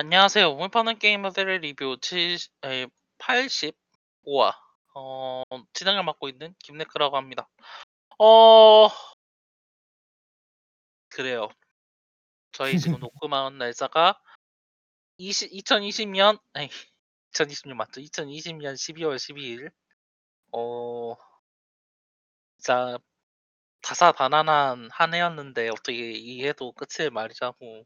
안녕하세요. 우물 파는 게이머들의 리뷰 70, 에, 85화 어, 진행을 맡고 있는 김네크라고 합니다. 어 그래요. 저희 지금 녹음한 날짜가 20, 2020년 아니 2020년 맞죠? 2020년 12월 12일 어 진짜 다사다난한 한 해였는데 어떻게 이 해도 끝을 말이자고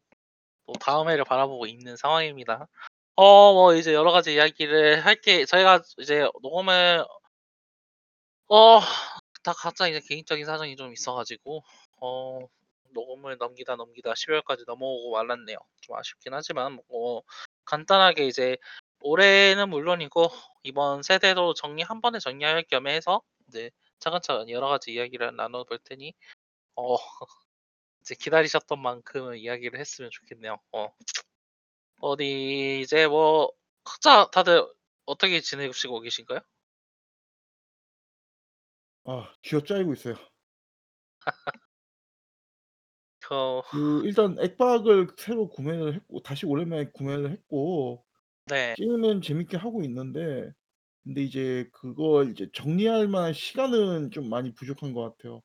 또 다음 해를 바라보고 있는 상황입니다. 어 뭐 이제 여러 가지 이야기를 할게 저희가 이제 녹음을 어 다 각자 이제 개인적인 사정이 좀 있어 가지고 어 녹음을 넘기다 넘기다 12 월까지 넘어오고 말았네요. 좀 아쉽긴 하지만 뭐 간단하게 이제 올해는 물론이고 이번 세대도 정리 한 번에 정리할 겸해 해서 이제 차근차근 여러 가지 이야기를 나눠 볼 테니 어 이제 기다리셨던 만큼 이야기를 했으면 좋겠네요. 어. 어디 이제 뭐 각자 다들 어떻게 지내시고 계신가요? 아 쥐어짜이고 있어요. 그그 일단 액박을 새로 구매를 했고 다시 오랜만에 구매를 했고 네. 게임은 재밌게 하고 있는데 근데 이제 그걸 이제 정리할 만한 시간은 좀 많이 부족한 것 같아요.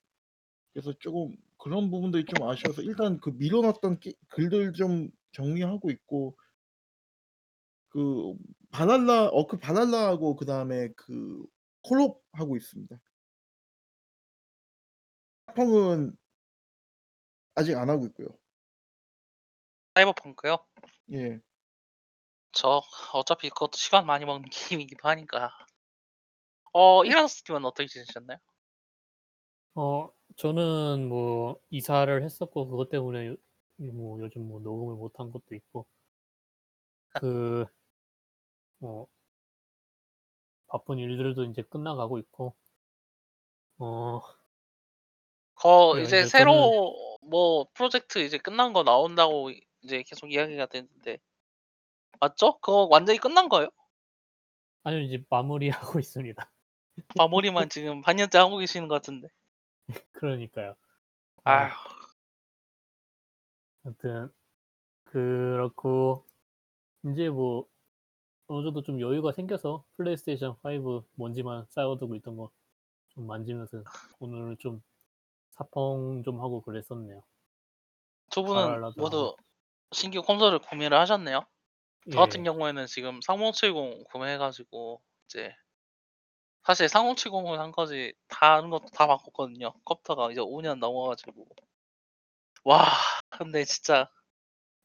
그래서 쪼금 그런 부분들이 좀 아쉬워서 일단 그 미뤄 놨던 게 글들 좀 정리하고 있고 그 바랄라 어크 바랄라하고 그 다음에 그 콜옵 하고 있습니다. 팝펑은 아직 안 하고 있고요. 사이버펑크요? 예. 저 어차피 그것도 시간 많이 먹는 게임이기도 하니까. 어 이라스님은 어떻게 지내셨나요? 어 저는 뭐 이사를 했었고 그것 때문에 요 뭐 요즘 뭐 녹음을 못한 것도 있고 그 뭐 바쁜 일들도 인제 끝나가고 있고 어 거 그래요. 이제 이제 저는 새로 뭐 프로젝트 이제 끝난 거 나온다고 이제 계속 이야기가 되는데 맞죠? 그거 완전히 끝난 거예요? 아니요. 이제 마무리하고 있습니다. 마무리만 지금 반년째 하고 계시는 것 같은데. 그러니까요. 아휴. 아. 아무튼 그렇고 인제 뭐 어느 정도 좀 여유가 생겨서 플레이스테이션 5 먼지만 쌓아두고 있던 거 좀 만지면서 오늘 좀 사펑 좀 하고 그랬었네요. 두 분은 바랄라도 모두. 신규 콘솔을 구매를 하셨네요. 저 같은 예. 경우에는 지금 3070 구매해 가지고 이제 사실 3070을 한 거지 다른 것도 다 바꿨거든요. 컴퓨터가 이제 5년 넘어 가지고. 와 근데 진짜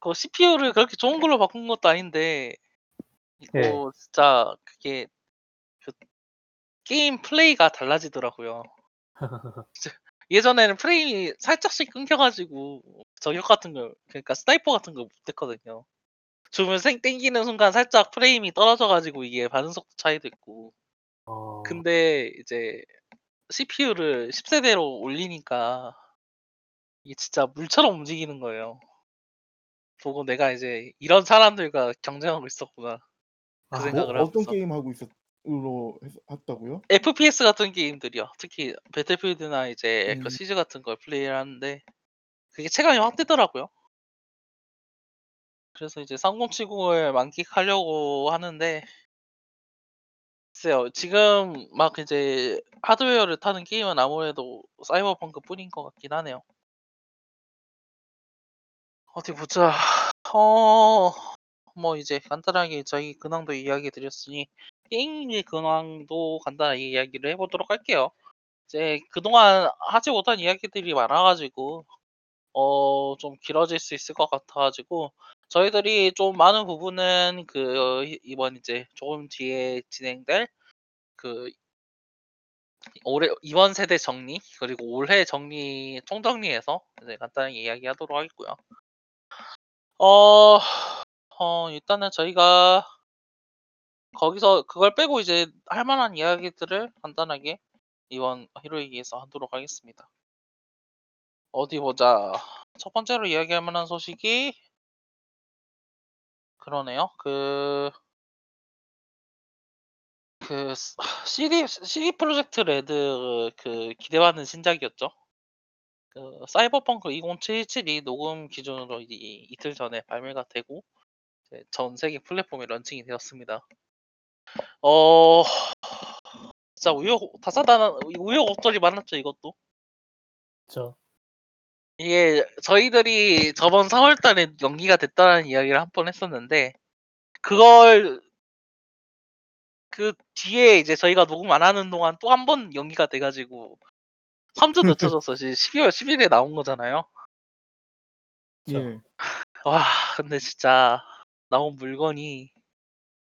그 CPU를 그렇게 좋은 걸로 바꾼 것도 아닌데 예. 이거 진짜 그게 그 게임 플레이가 달라지더라고요. 예전에는 프레임이 살짝씩 끊겨 가지고 저격 같은 걸 그러니까 sniper 같은 걸 못 했거든요. 줌을 생 땡기는 순간 살짝 프레임이 떨어져 가지고 이게 반응 속도 차이도 있고. 어. 근데 이제 CPU를 10 세대로 올리니까 이게 진짜 물처럼 움직이는 거예요. 보고 '내가 이제 이런 사람들과 경쟁하고 있었구나.' 그 아. 뭐 생각을 어떤 하면서 게임 하고 있었 으로 해서 했다고요? FPS 같은 게임들이요. 특히 배틀필드나 이제 그 음. 시즈 같은 걸 플레이를 하는데 그게 체감이 확 되더라고요. 그래서 이제 3070을 만끽하려고 하는데 글쎄요. 지금 막 이제 하드웨어를 타는 게임은 아무래도 사이버펑크뿐인 것 같긴 하네요. 어디 보자. 어 뭐 이제 간단하게 저희 근황도 이야기 드렸으니 게임의 근황도 간단하게 이야기를 해 보도록 할게요. 이제 그동안 하지 못한 이야기들이 많아 가지고 어 좀 길어질 수 있을 것 같아 가지고 저희들이 좀 많은 부분은 그이 이번 이제 조금 뒤에 진행될 그 올해 이번 세대 정리 그리고 올해 정리 총정리해서 이제 간단하게 이야기하도록 하겠고요. 어 어 일단은 저희가 거기서 그걸 빼고 이제 할 만한 이야기들을 간단하게 이번 히로이기에서 하도록 하겠습니다. 어디 보자. 첫 번째로 이야기할 만한 소식이 그러네요. 그그스 CD CD 프로젝트 레드 그 기대받는 신작이었죠. 그 사이버펑크 2077이 녹음 기준으로 이 이틀 전에 발매가 되고 전 세계 플랫폼에 런칭이 되었습니다. 어 진짜 우여곡 다사다난 우여곡절이 많았죠 이것도. 저 이게 저희들이 저번 4월달에 연기가 됐다는 이야기를 한 번 했었는데 그걸 그 뒤에 이제 저희가 녹음 안 하는 동안 또 한 번 연기가 돼가지고 3주 늦춰져서 이제 12월 10일에 나온 거잖아요. 예. 와 근데 진짜 나온 물건이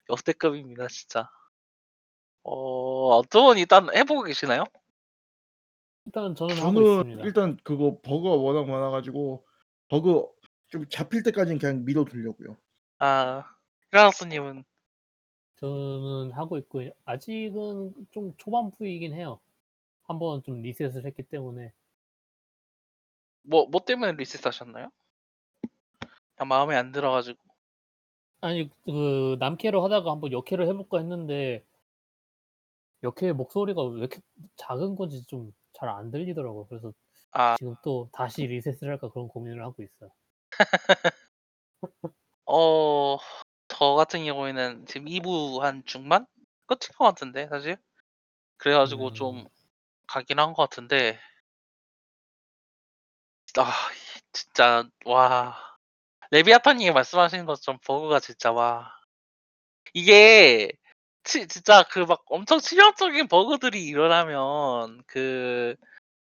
역대급입니다 진짜. 어 어떤 분 일단 해보고 계시나요? 일단 저는 하고 저는 있습니다. 일단 그거 버그가 워낙 많아 가지고 버그 좀 잡힐 때까지는 그냥 미뤄 두려고요. 아 히라노스님은 저는 하고 있고 아직은 좀 초반부이긴 해요. 한번 좀 리셋을 했기 때문에 뭐 뭐 때문에 리셋하셨나요? 그냥 마음에 안 들어가지고. 아니 그 남캐로 하다가 한번 역캐를 해볼까 했는데 역캐 목소리가 왜 이렇게 작은 건지 좀 잘 안 들리더라고. 그래서 아 지금 또 다시 리셋을 할까 그런 고민을 하고 있어요. 어, 저 같은 경우에는 지금 2부 한 중반? 끝인 것 같은데, 사실. 그래가지고 음. 좀 가긴 한 것 같은데, 아, 진짜, 와. 레비아타님이 말씀하시는 것처럼 버그가 진짜, 와. 이게, 치- 진짜 그 막 엄청 치명적인 버그들이 일어나면, 그,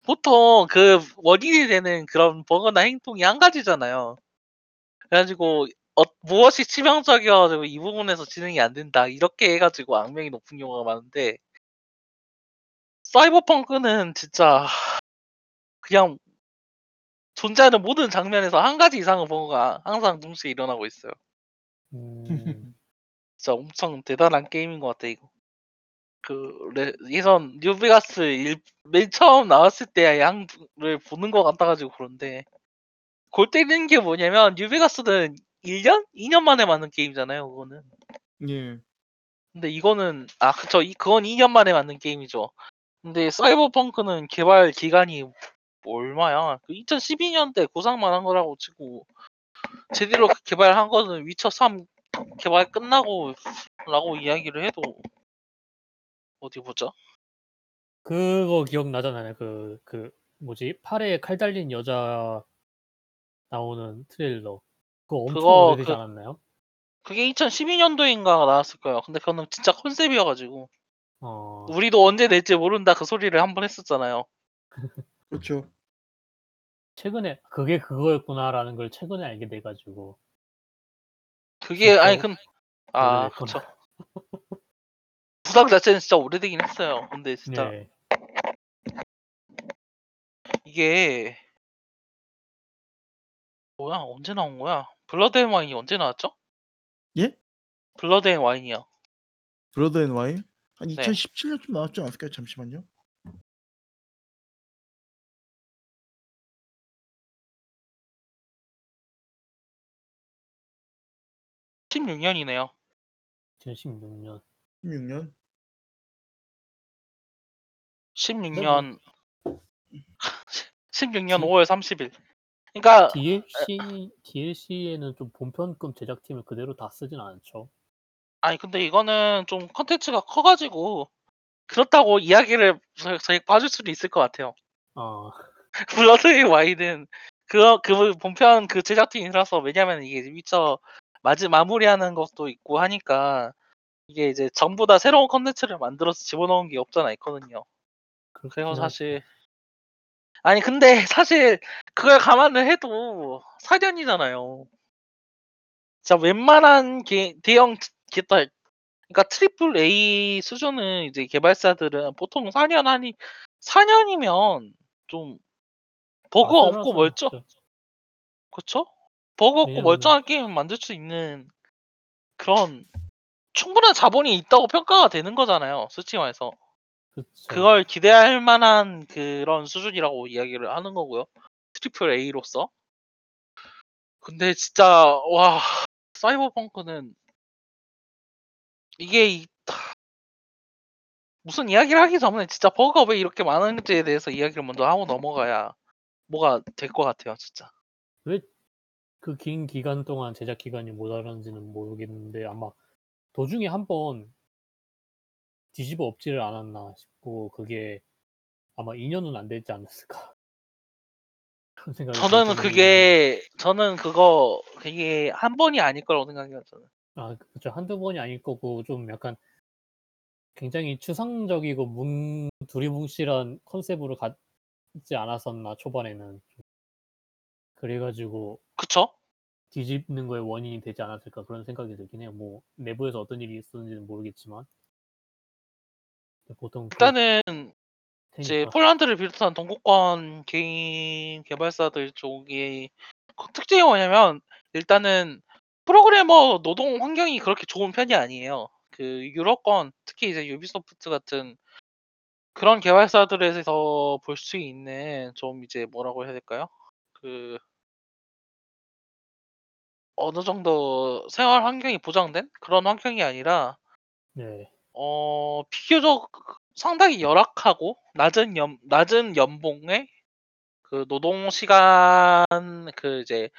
보통 그 원인이 되는 그런 버그나 행동이 한 가지잖아요. 그래가지고 어, 무엇이 치명적이어가지고 이 부분에서 진행이 안 된다 이렇게 해가지고 악명이 높은 경우가 많은데 사이버펑크는 진짜 그냥 존재하는 모든 장면에서 한 가지 이상의 버그가 항상 동시에 일어나고 있어요. 음, 진짜 엄청 대단한 게임인 것 같아 이거. 그 레, 예전 뉴베가스 일, 맨 처음 나왔을 때 양을 보는 것 같아가지고 그런데 골 때리는 게 뭐냐면 뉴베가스는 1년? 2년 만에 만든 게임이잖아요 그거는. 예. 근데 이거는 아 그쵸 이 그건 2년 만에 만든 게임이죠. 근데 사이버펑크는 개발 기간이 얼마야? 그 2012년대 고상만 한 거라고 치고 제대로 개발한 거는 위쳐 3 개발 끝나고 라고 이야기를 해도 어디 보자. 그거 기억나잖아요. 그, 그, 뭐지? 팔에 칼 달린 여자 나오는 트레일러. 그거 엄청 그거 오래되지 그- 않았나요? 그게 2012년도인가 나왔을 거예요. 근데 그거는 진짜 컨셉이어가지고 어, 우리도 언제 낼지 모른다 그 소리를 한 번 했었잖아요. 그렇죠. 최근에 그게 그거였구나라는 걸 최근에 알게 돼가지고 그게 아니 근아 오래됐구나. 그쵸. 부상 자체는 진짜 오래되긴 했어요. 근데 진짜 네. 이게 뭐야 언제 나온 거야? Blood and Wine이 언제 나왔죠? 예? Blood and Wine이요. Blood and Wine 한 네. 2017년쯤 나왔지 않았을까요? 잠시만요. 16년이네요. 2016년. 16년. 16년 16년 디- 5월 30일. 그러니까 DLC DLC에는 좀 본편급 제작팀을 그대로 다 쓰진 않죠. 아니 근데 이거는 좀 컨텐츠가 커가지고 그렇다고 이야기를 저- 저희 봐줄 수도 있을 것 같아요. 어, Blood and Wine은 그, 그 본편 그 제작팀이라서 왜냐면 이게 위쳐 마지 마무리하는 것도 있고 하니까 이게 이제 전부 다 새로운 컨텐츠를 만들어서 집어넣은 게 없잖아 있거든요. 그래서. 사실 아니 근데 사실 그걸 감안을 해도 4년이잖아요. 자 웬만한 게, 대형 개발 그러니까 triple A 수준의 이제 개발사들은 보통 4년 하니 4년이면 좀 버그 없고 아슬아슬하죠. 멀쩡 그쵸? 왜냐면은- 멀쩡한 게임 만들 수 있는 그런 충분한 자본이 있다고 평가가 되는 거잖아요. 솔직히 말해서. 그쵸. 그걸 기대할 만한 그런 수준이라고 이야기를 하는 거고요. triple A로서. 근데 진짜 와 사이버펑크는 이게 이- 무슨 이야기를 하기 전에 진짜 버그가 왜 이렇게 많은지에 대해서 이야기를 먼저 하고 넘어가야 뭐가 될 것 같아요, 진짜. 왜 그 긴 기간 동안 제작 기간이 모자란지는 모르겠는데 아마 도중에 한번 뒤집어 엎지를 않았나 싶고 그게 아마 2년은 안 되지 않았을까. 그런 생각이 들 저는 정도로 그게 저는 그거 그게 한 번이 아닐 거라고 생각해요. 저는. 아 그쵸. 한두 번이 아닐 거고 좀 약간 굉장히 추상적이고 문 두리뭉실한 컨셉으로 갔지 않았었나 초반에는. 그래 가지고 그쵸? 뒤집는 거에 원인이 되지 않았을까 그런 생각이 들긴 해요. 뭐 내부에서 어떤 일이 있었는지는 모르겠지만. 보통 그 일단은 이제 테니까. 폴란드를 비롯한 동구권 개인 개발사들 쪽이 그 특징이 뭐냐면 일단은 프로그래머 노동 환경이 그렇게 좋은 편이 아니에요. 그 유럽권 특히 이제 유비소프트 같은 그런 개발사들에서 볼 수 있는 좀 이제 뭐라고 해야 될까요? 그 어느 정도 생활 환경이 보장된 그런 환경이 아니라 네. 어 비교적 상당히 열악하고 낮은 연 낮은 연봉에 그 노동 시간 그 이제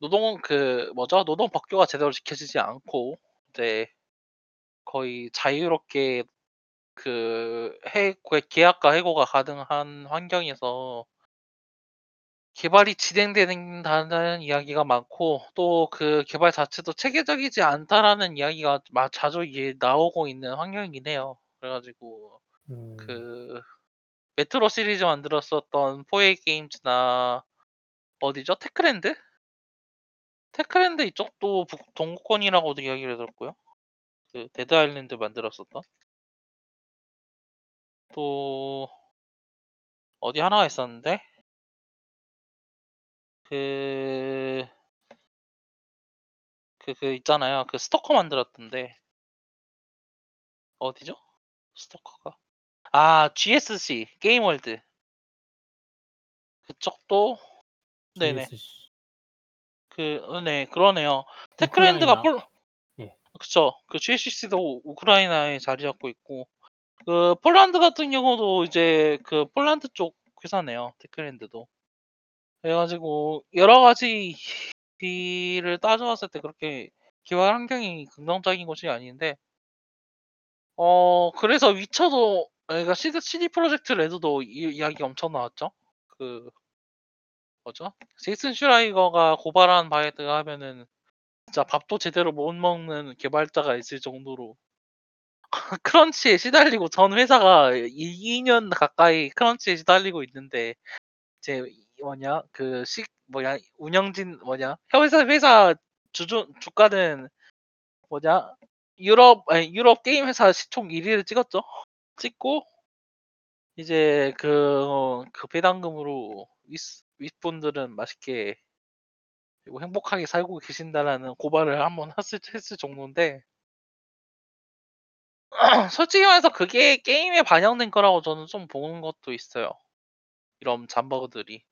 노동 그 뭐죠? 노동 법규가 제대로 지켜지지 않고 이제 거의 자유롭게 그 해 계약과 해고가 가능한 환경에서 개발이 진행된다는 이야기가 많고 또 그 개발 자체도 체계적이지 않다라는 이야기가 마 자주 나오고 있는 환경이긴 해요. 그래 가지고 음. 그 메트로 시리즈 만들었었던 4A 게임즈나 어디죠? 테크랜드? 테크랜드 이쪽도 북 동구권이라고도 이야기를 들었고요. 그 데드 아일랜드 만들었었던. 또 어디 하나가 있었는데 그 그 그 있잖아요. 그 스토커 만들었던데. 어디죠? 스토커가? 아 GSC 게임월드. 그쪽도 네네. GSC. 그 어 네 그러네요. 테크랜드가. 폴 예. 그쵸. 그 GSC도 우크라이나에 자리 잡고 있고 그 폴란드 같은 경우도 이제 그 폴란드 쪽 회사네요. 테크랜드도. 그래 가지고 여러 가지 를 따져봤을 때 그렇게 개발 환경이 긍정적인 곳이 아닌데 어 그래서 위쳐도 그러니까 CD CD 프로젝트 레드도 이 이야기가 엄청 나왔죠. 그 뭐죠? 제이슨 슈라이거가 고발한 바에 의하면은 진짜 밥도 제대로 못 먹는 개발자가 있을 정도로 크런치에 시달리고 전 회사가 2년 가까이 크런치에 시달리고 있는데 이제 뭐냐 그 식 뭐냐 운영진 뭐냐 회사 회사 주주 주가는 뭐냐 유럽 아니 유럽 게임 회사 시총 1 위를 찍었죠. 찍고 이제 그 어 그 배당금으로 윗 윗분들은 맛있게 그리고 행복하게 살고 계신다라는 고발을 한번 했을 했을 정도인데 솔직히 말해서 그게 게임에 반영된 거라고 저는 좀 보는 것도 있어요. 이런 잠버그들이.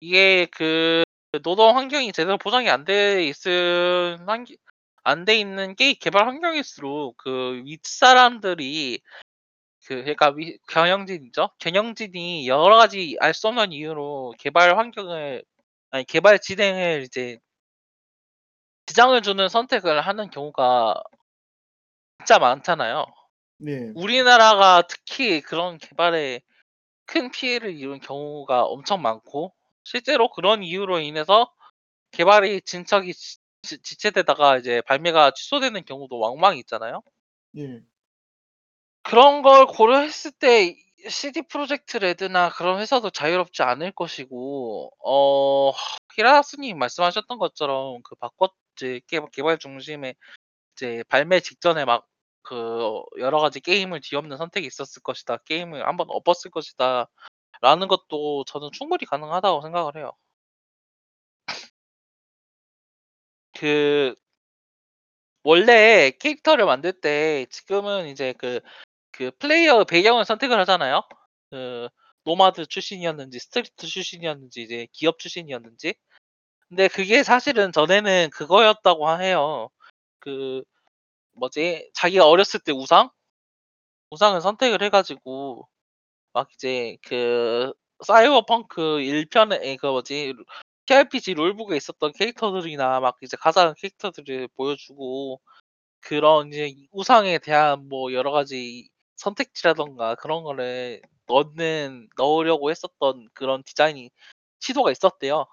이게 그 노동 환경이 제대로 보장이 안 돼 있은 환기 안돼 있는 게임 개발 환경일수록 그 윗사람들이 그 그러니까 위 경영진이죠. 경영진이 여러 가지 알 수 없는 이유로 개발 환경을 아니 개발 진행을 이제 지장을 주는 선택을 하는 경우가 진짜 많잖아요. 네. 우리나라가 특히 그런 개발에 큰 피해를 입은 경우가 엄청 많고 실제로 그런 이유로 인해서 개발이 진척이 지지 지체되다가 이제 발매가 취소되는 경우도 왕왕 있잖아요. 예. 그런 걸 고려했을 때 CD 프로젝트 레드나 그런 회사도 자유롭지 않을 것이고 어 히라스님 말씀하셨던 것처럼 그 바꿨 이제 개 개발 중심의 이제 발매 직전에 막 그 여러 가지 게임을 뒤엎는 선택이 있었을 것이다. 게임을 한번 엎었을 것이다 라는 것도 저는 충분히 가능하다고 생각을 해요. 그 원래 캐릭터를 만들 때 지금은 이제 그 그 플레이어 배경을 선택을 하잖아요. 그 nomad 출신이었는지 street 출신이었는지 이제 기업 출신이었는지. 근데 그게 사실은 전에는 그거였다고 해요. 그 뭐지? 자기가 어렸을 때 우상? 우상을 선택을 해 가지고 막 이제 그 사이버펑크 1 편에 그 뭐지? TRPG 롤북에 있었던 캐릭터들이나 막 이제 가상 캐릭터들을 보여주고 그런 이제 우상에 대한 뭐 여러 가지 선택지라던가 그런 거를 넣는 넣으려고 했었던 그런 디자인이 시도가 있었대요.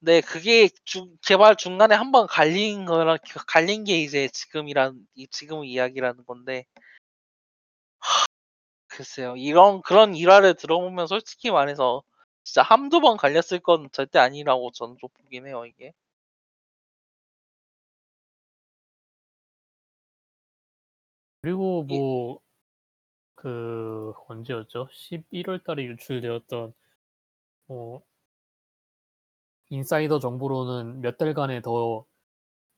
근데 그게 중 개발 중간에 한번 갈린 거랑 그 갈린 게 이제 지금이란 이 지금 이야기라는 건데 글쎄요. 이런 그런 일화를 들어보면 솔직히 말해서 진짜 한두 번 갈렸을 건 절대 아니라고 저는 좀 보긴 해요, 이게. 그리고 이 뭐 그 언제였죠? 11월 달에 유출되었던 어 인사이더 정보로는 몇 달간의 더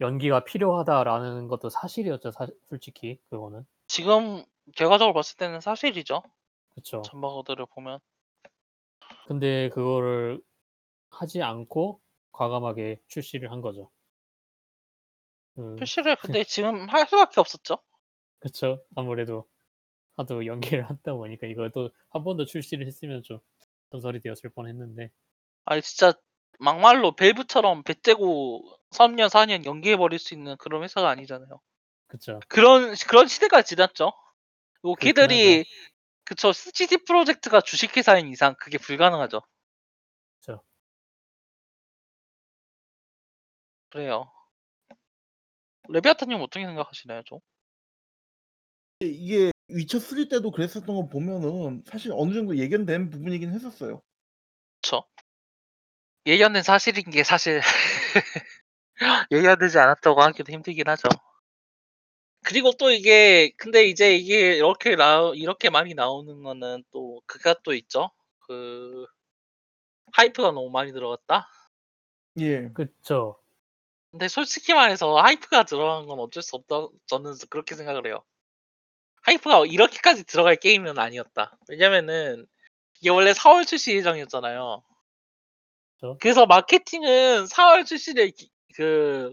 연기가 필요하다라는 것도 사실이었죠. 사 솔직히 그거는. 지금 결과적으로 봤을 때는 사실이죠. 그쵸. 전버거들을 보면. 근데 그거를 하지 않고 과감하게 출시를 한 거죠. 그 출시를 근데 지금 할 수밖에 없었죠. 그쵸. 아무래도 하도 연기를 하다 보니까 이것도 한번 더 출시를 했으면 좀 전설이 되었을 뻔했는데. 아니 진짜 막말로 밸브처럼 배 떼고 3년 4년 연기해 버릴 수 있는 그런 회사가 아니잖아요. 그쵸. 그런 그런 시대가 지났죠. 뭐 그렇긴 걔들이. 그쵸. CD 프로젝트가 주식회사인 이상 그게 불가능하죠. 그쵸. 그래요. 레비아타님 어떻게 생각하시나요, 좀? 이게 위쳐 3 때도 그랬었던 거 보면은 사실 어느 정도 예견된 부분이긴 했었어요. 그쵸. 예견된 사실인 게 사실 예견되지 않았다고 하기도 힘들긴 하죠. 그리고 또 이게 근데 이제 이게 이렇게 나오 이렇게 많이 나오는 거는 또 그가 또 있죠. 그 하이프가 너무 많이 들어갔다. 예. 그쵸. 근데 솔직히 말해서 하이프가 들어간 건 어쩔 수 없다. 저는 그렇게 생각을 해요. 하이프가 이렇게까지 들어갈 게임은 아니었다. 왜냐면은 이게 원래 4월 출시 예정이었잖아요. 그쵸. 그래서 마케팅은 4월 출시를 기 그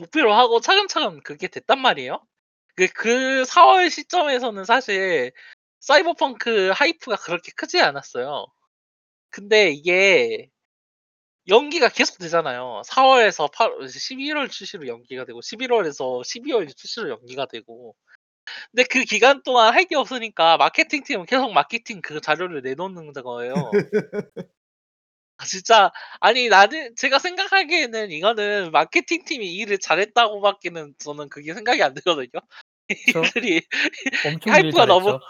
목표로 하고 차근차근 그게 됐단 말이에요. 그 그 4월 시점에서는 사실 사이버펑크 하이프가 그렇게 크지 않았어요. 근데 이게 연기가 계속 되잖아요. 4월에서 8 11월 출시로 연기가 되고 11월에서 12월 출시로 연기가 되고. 근데 그 기간 동안 할 게 없으니까 마케팅 팀은 계속 마케팅 그 자료를 내놓는 거예요. 아 진짜 아니 나는 제가 생각하기에는 이거는 마케팅 팀이 일을 잘했다고 밖에는 저는 그게 생각이 안 들거든요. 그쵸. 이들이 엄청 일 하이프가 너무 잘했죠.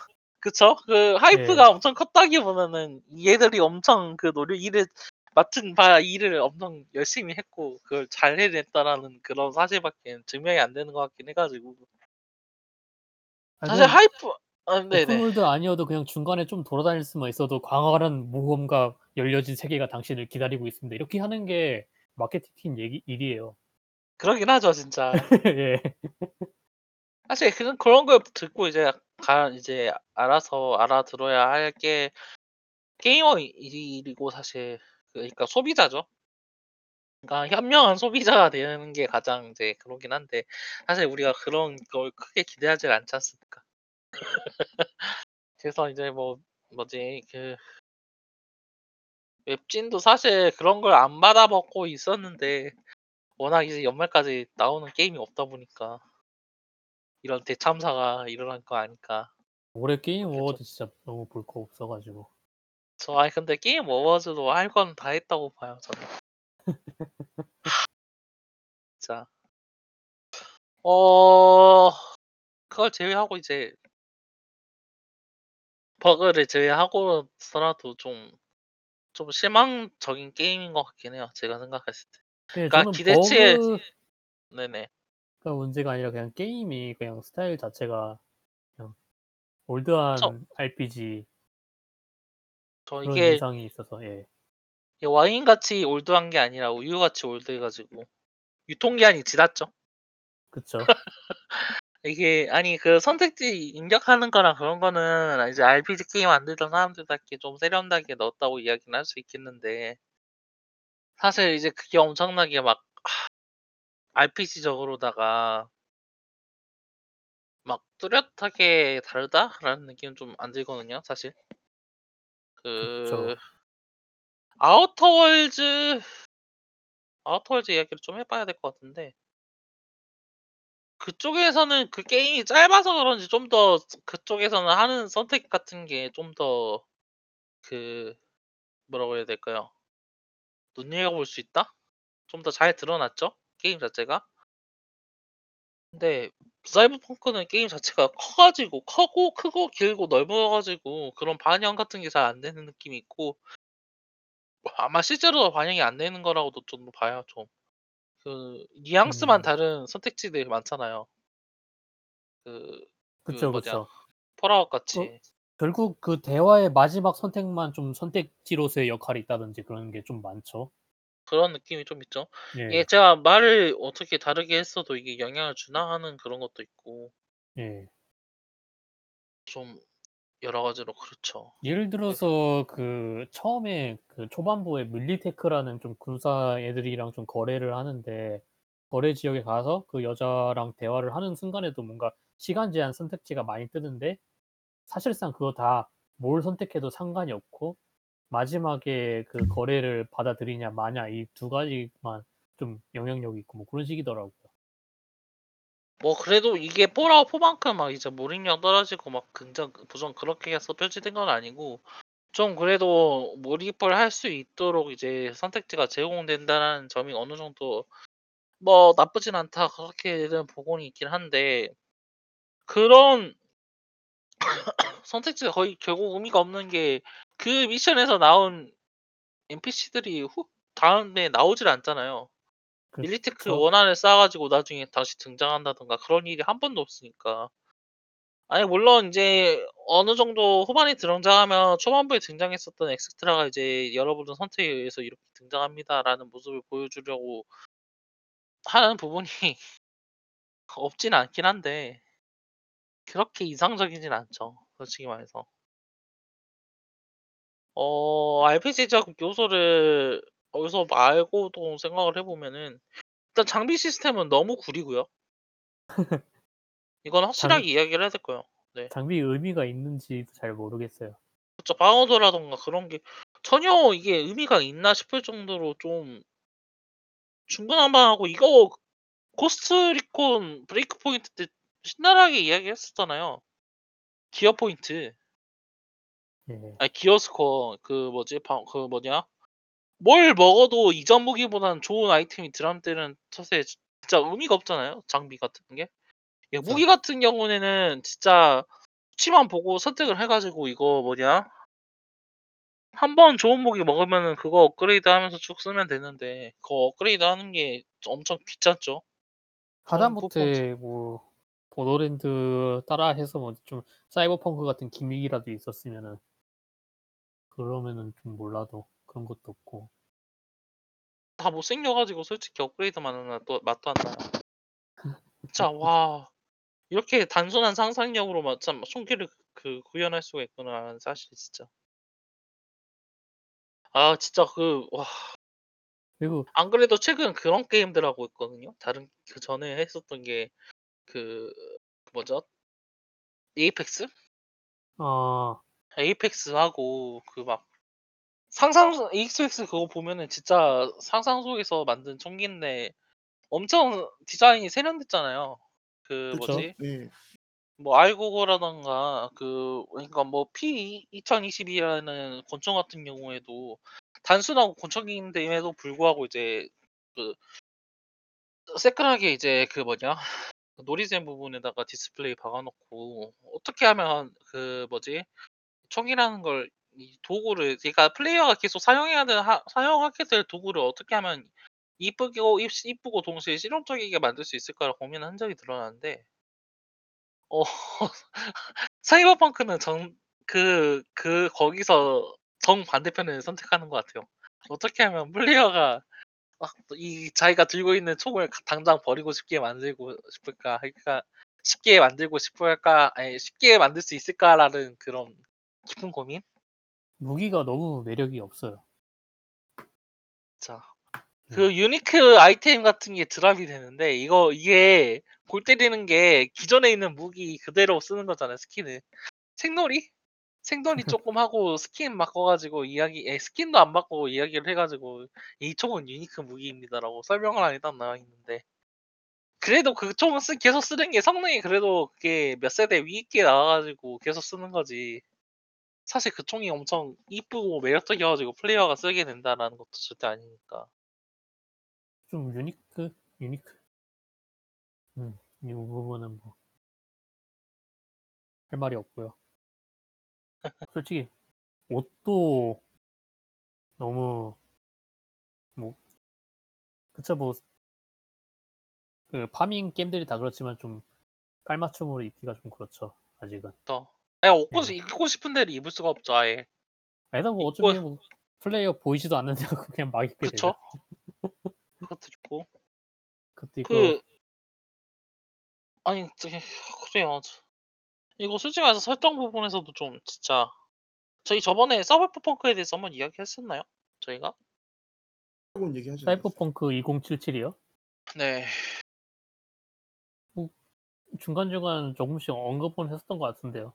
그쵸. 그 예. hype가 엄청 컸다기보다는 얘들이 엄청 그 노력 일을 맡은 바 일을 엄청 열심히 했고 그걸 잘 해냈다라는 그런 사실밖엔 증명이 안 되는 것 같긴 해 가지고. 아 사실 hype 아 네네. open world 아니어도 그냥 중간에 좀 돌아다닐 수만 있어도 광활한 모험과 열려진 세계가 당신을 기다리고 있습니다. 이렇게 하는 게 마케팅 팀 얘기 일이에요. 그러긴 하죠, 진짜. 예. 사실 그런 그런 걸 듣고 이제 가 이제 알아서 알아들어야 할 게 게이머 일이고 사실 그러니까 소비자죠. 그러니까 현명한 소비자가 되는 게 가장 이제 그러긴 한데 사실 우리가 그런 걸 크게 기대하질 않지 않습니까? 그래서 이제 뭐 뭐지 그 웹진도 사실 그런 걸 안 받아먹고 있었는데 워낙 이제 연말까지 나오는 게임이 없다 보니까 이런 대참사가 일어난 거 아닐까. 올해 게임. award 진짜 너무 볼 거 없어 가지고. 저 아니 근데 Game Awards도 할 건 다 했다고 봐요, 저는. 진짜. 어 그걸 제외하고 이제 버그를 제외하고서라도 좀 좀 실망적인 게임인 것 같긴 해요, 제가 생각했을 때. 예 그러니까 기대치에 버그가 네네. 문제가 아니라 그냥 게임이 그냥 스타일 자체가 그냥. old한 RPG 저 그런 이게 인상이 있어서 예. 이게 와인 같이 old한 게 아니라 우유 같이 old해 가지고 유통기한이 지났죠. 그쵸. 이게 아니 그 선택지 입력하는 거랑 그런 거는 이제 RPG 게임 만들던 사람들답게 좀 세련되게 넣었다고 이야기는 할 수 있겠는데 사실 이제 그게 엄청나게 막 RPG적으로다가 막 뚜렷하게 다르다라는 느낌은 좀 안 들거든요, 사실. 그 그쵸. Outer Worlds Outer Worlds 이야기를 좀 해봐야 될 것 같은데 그쪽에서는 그 게임이 짧아서 그런지 좀 더 그쪽에서는 하는 선택 같은 게 좀 더 그 뭐라고 해야 될까요? 눈여겨 볼 수 있다? 좀 더 잘 드러났죠? 게임 자체가. 근데 사이버 펑크는 게임 자체가 커가지고 커고 크고 길고 넓어가지고 그런 반영 같은 게 잘 안 되는 느낌이 있고 아마 실제로 반영이 안 되는 거라고도 좀 봐요 좀. 그 뉘앙스만 음. 다른 선택지들이 많잖아요. 그, 그 그쵸, 뭐냐 그쵸. Fallout 같이. 결국 그 대화의 마지막 선택만 좀 선택지로서의 역할이 있다든지 그런 게 좀 많죠. 그런 느낌이 좀 있죠. 예. 이게 제가 말을 어떻게 다르게 했어도 이게 영향을 주나 하는 그런 것도 있고 예. 좀 여러 가지로 그렇죠. 예를 들어서 그 처음에 그 초반부에 Militech라는 좀 군사 애들이랑 좀 거래를 하는데 거래 지역에 가서 그 여자랑 대화를 하는 순간에도 뭔가 시간 제한 선택지가 많이 뜨는데 사실상 그거 다 뭘 선택해도 상관이 없고 마지막에 그 거래를 받아들이냐 마냐 이 두 가지만 좀 영향력이 있고 뭐 그런 식이더라고요. 뭐 그래도 이게 폴아웃 4만큼 막 이제 몰입력 떨어지고 막 긍정 부정 그렇게 해서 펼치된 건 아니고 좀 그래도 몰입을 할 수 있도록 이제 선택지가 제공된다는 점이 어느 정도 뭐 나쁘진 않다 그렇게는 보고는 있긴 한데 그런 선택지가 거의 결국 의미가 없는 게 그 미션에서 나온 NPC들이 후 다음에 나오질 않잖아요. 그 Militech 그쵸. 원한을 쌓아가지고 나중에 다시 등장한다든가 그런 일이 한 번도 없으니까. 아니 물론 이제 어느 정도 후반에 등장하면 초반부에 등장했었던 엑스트라가 이제 여러분의 선택에 의해서 이렇게 등장합니다라는 모습을 보여주려고 하는 부분이 없진 않긴 한데 그렇게 이상적이진 않죠. 솔직히 말해서. 어 RPG적 요소를 어디서 알고도 생각을 해보면은 일단 장비 시스템은 너무 구리고요. 이건 확실하게 이야기를 해야 될 거예요. 네. 장비 의미가 있는지도 잘 모르겠어요. 그쵸. 방어도라던가 그런 게 전혀 이게 의미가 있나 싶을 정도로 좀 중구난방하고 이거 Ghost Recon Breakpoint 때 신랄하게 이야기했었잖아요. gear point. 예. 아니 gear score 그 뭐지 방그 뭐냐 뭘 먹어도 이전 무기보다는 좋은 아이템이 drop되는 탓에 진짜 의미가 없잖아요. 장비 같은 게. 예. 무기 같은 경우에는 진짜 수치만 보고 선택을 해가지고 이거 뭐냐 한 번 좋은 무기 먹으면은 그거 업그레이드 하면서 쭉 쓰면 되는데 그거 업그레이드 하는 게 엄청 귀찮죠. 하다못해 뭐 보더랜드 따라해서 뭐 좀 사이버펑크 같은 기믹이라도 있었으면은 그러면은 좀 몰라도 그런 것도 없고. 다 못생겨가지고 솔직히 업그레이드만 하나 또 맛도 안 나요. 진짜 와 이렇게 단순한 상상력으로 참 총기를 그 구현할 수가 있구나 사실 진짜. 아 진짜 그 와. 그리고 안 그래도 최근 그런 게임들 하고 있거든요. 다른 그 전에 했었던 게 그 뭐죠? 에이펙스? 아 에이펙스 하고 그 막 상상 에이펙스 그거 보면은 진짜 상상 속에서 만든 총기인데 엄청 디자인이 세련됐잖아요. 그 그쵸. 뭐지? 네. 뭐 알고고라던가 그 그러니까 뭐 P 2022라는 권총 같은 경우에도 단순하고 권총인데에도 불구하고 이제 그 새끈하게 이제 그 뭐냐 노리쇠 부분에다가 디스플레이 박아놓고 어떻게 하면 그 뭐지 총이라는 걸 이 도구를 그러니까 플레이어가 계속 사용해야 되는 하, 사용하게 될 도구를 어떻게 하면 이쁘고 이- 이쁘고 동시에 실용적이게 만들 수 있을까를 고민한 흔적이 드러나는데 어 사이버펑크는 정 그그 거기서 정 반대편을 선택하는 것 같아요. 어떻게 하면 플레이어가 아, 이 자기가 들고 있는 총을 가- 당장 버리고 싶게 만들고 싶을까? 그러니까 쉽게 만들고 싶을까? 아니 쉽게 만들 수 있을까라는 그런 깊은 고민? 무기가 너무 매력이 없어요. 자, 네. 그 unique 아이템 같은 게 drop이 되는데 이거 이게 골 때리는 게 기존에 있는 무기 그대로 쓰는 거잖아요 skin을. 색놀이? 색놀이 조금 하고 스킨 바꿔 가지고 이야기 에 skin도 안 바꾸고 이야기를 해 가지고 "이 총은 unique 무기입니다."라고 설명을 안에 딱 나와 있는데 그래도 그 총을 쓰 계속 쓰는 게 성능이 그래도 그게 몇 세대 위있게 나와 가지고 계속 쓰는 거지. 사실 그 총이 엄청 이쁘고 매력적이어 가지고 플레이어가 쓰게 된다라는 것도 절대 아니니까. 좀 unique? unique. 음. 이 부분은 뭐 할 말이 없고요. 솔직히 옷도 너무 뭐 그쵸 뭐 그 farming 게임들이 다 그렇지만 좀 깔맞춤으로 입기가 좀 그렇죠. 아직은. 더 아니 옷고 네. 입고 싶은 데를 입을 수가 없죠 아예. 아니다 뭐 입고 어차피 뭐 플레이어 보이지도 않는데 그냥 막 입게 그쵸. 되죠. 그것도 있고. 그것도 있고 그 아니 저기 그래요. 이거 솔직히 말해서 설정 부분에서도 좀 진짜 저희 저번에 사이버펑크에 대해서 한번 이야기했었나요? 저희가? 조금 얘기하지 않았어요? 사이버펑크 2077이요? 네. 중간중간 조금씩 언급은 했었던 것 같은데요.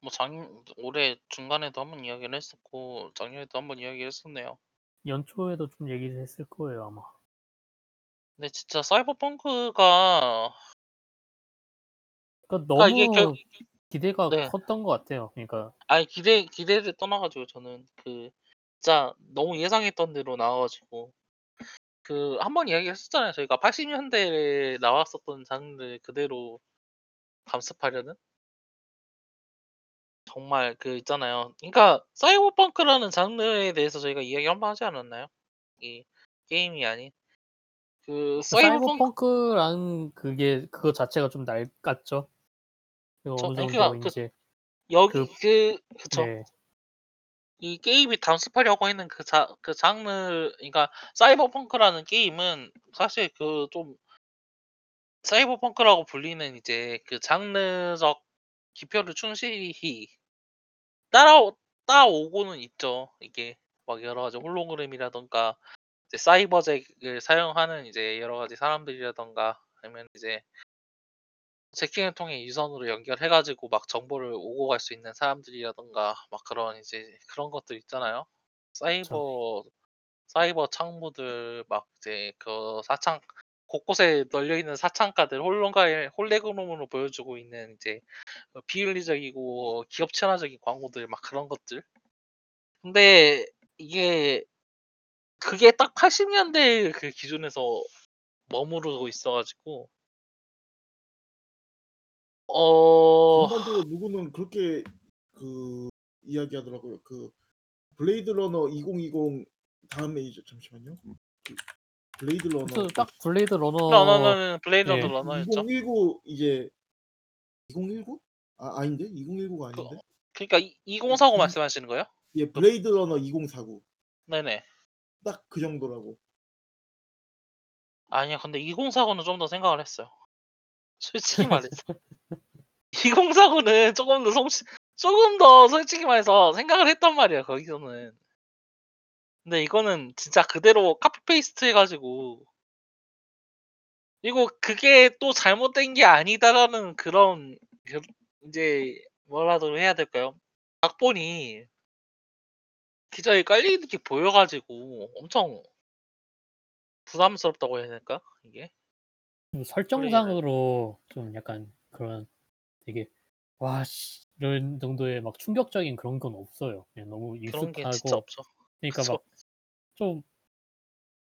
뭐 작 올해 중간에도 한번 이야기를 했었고 작년에도 한번 이야기를 했었네요. 연초에도 좀 얘기를 했을 거예요 아마. 근데 진짜 사이버펑크가 그러니까 그러니까 이게 너무 결 기대가 네. 컸던 것 같아요. 그러니까 아니 기대 기대를 떠나 가지고 저는 그 진짜 너무 예상했던 대로 나와 가지고 그한번 이야기했었잖아요. 저희가 80 년대에 나왔었던 장르 그대로 감습하려는? 정말 그 있잖아요. 그러니까 사이버펑크라는 장르에 대해서 저희가 이야기 한 번 하지 않았나요? 이 게임이 아닌. 그 사이버펑크 사이버펑크라는 그게 그거 자체가 좀 낡았죠. 그저 어느 정도 그러니까 그 인제 여기 그 그 그쵸. 네. 이 게임이 담습하려고 하는 그 자 그 장르 그러니까 사이버펑크라는 게임은 사실 그 좀 사이버펑크라고 불리는 이제 그 장르적 기표를 충실히 따라오 따오고는 있죠. 이게 막 여러 가지 홀로그램이라든가 이제 사이버잭을 사용하는 이제 여러 가지 사람들이라든가 아니면 이제 재킹을 통해 유선으로 연결해 가지고 막 정보를 오고 갈 수 있는 사람들이라든가 막 그런 이제 그런 것들 있잖아요. 사이버 사이버 창구들 막 이제 그 사창 곳곳에 널려 있는 사창가들 홀로가에 홀레그램으로 보여주고 있는 이제 어 비윤리적이고 기업 친화적인 광고들 막 그런 것들. 근데 이게 그게 딱 80 년대 그 기준에서 머무르고 있어 가지고 어 전반적으로 누구는 그렇게 그 이야기하더라고요. 그 Blade Runner 2020 다음에 이제 잠시만요. 그 Blade Runner. 그 딱 Blade Runner Runner는 Blade 예. Runner Runner였죠. 2019 이제 2019? 아 아닌데? 2019가 그 아닌데? 그러니까 이2049이 말씀하시는 거예요? 예 Blade Runner 2049. 네네. 딱 그 정도라고. 아니요. 근데 2049는 좀 더 생각을 했어요. 솔직히 말해서. 2049는 쪼금 더 성시 쪼금 더 솔직히 말해서 생각을 했단 말이에요 거기서는. 근데 이거는 진짜 그대로 copy paste 해 가지고 그리고 그게 또 '잘못된 게 아니다.'라는 그런 그 인제 뭐라고 해야 될까요? 각본이 기저에 깔려 있는 게 보여 가지고 엄청 부담스럽다고 해야 될까? 이게? 설정상으로 좀 약간 그런 되게 '와 씨.' 이런 정도의 막 충격적인 그런 건 없어요. 그냥 너무 그런 게 진짜 익숙하고 없죠. 그러니까. 막 좀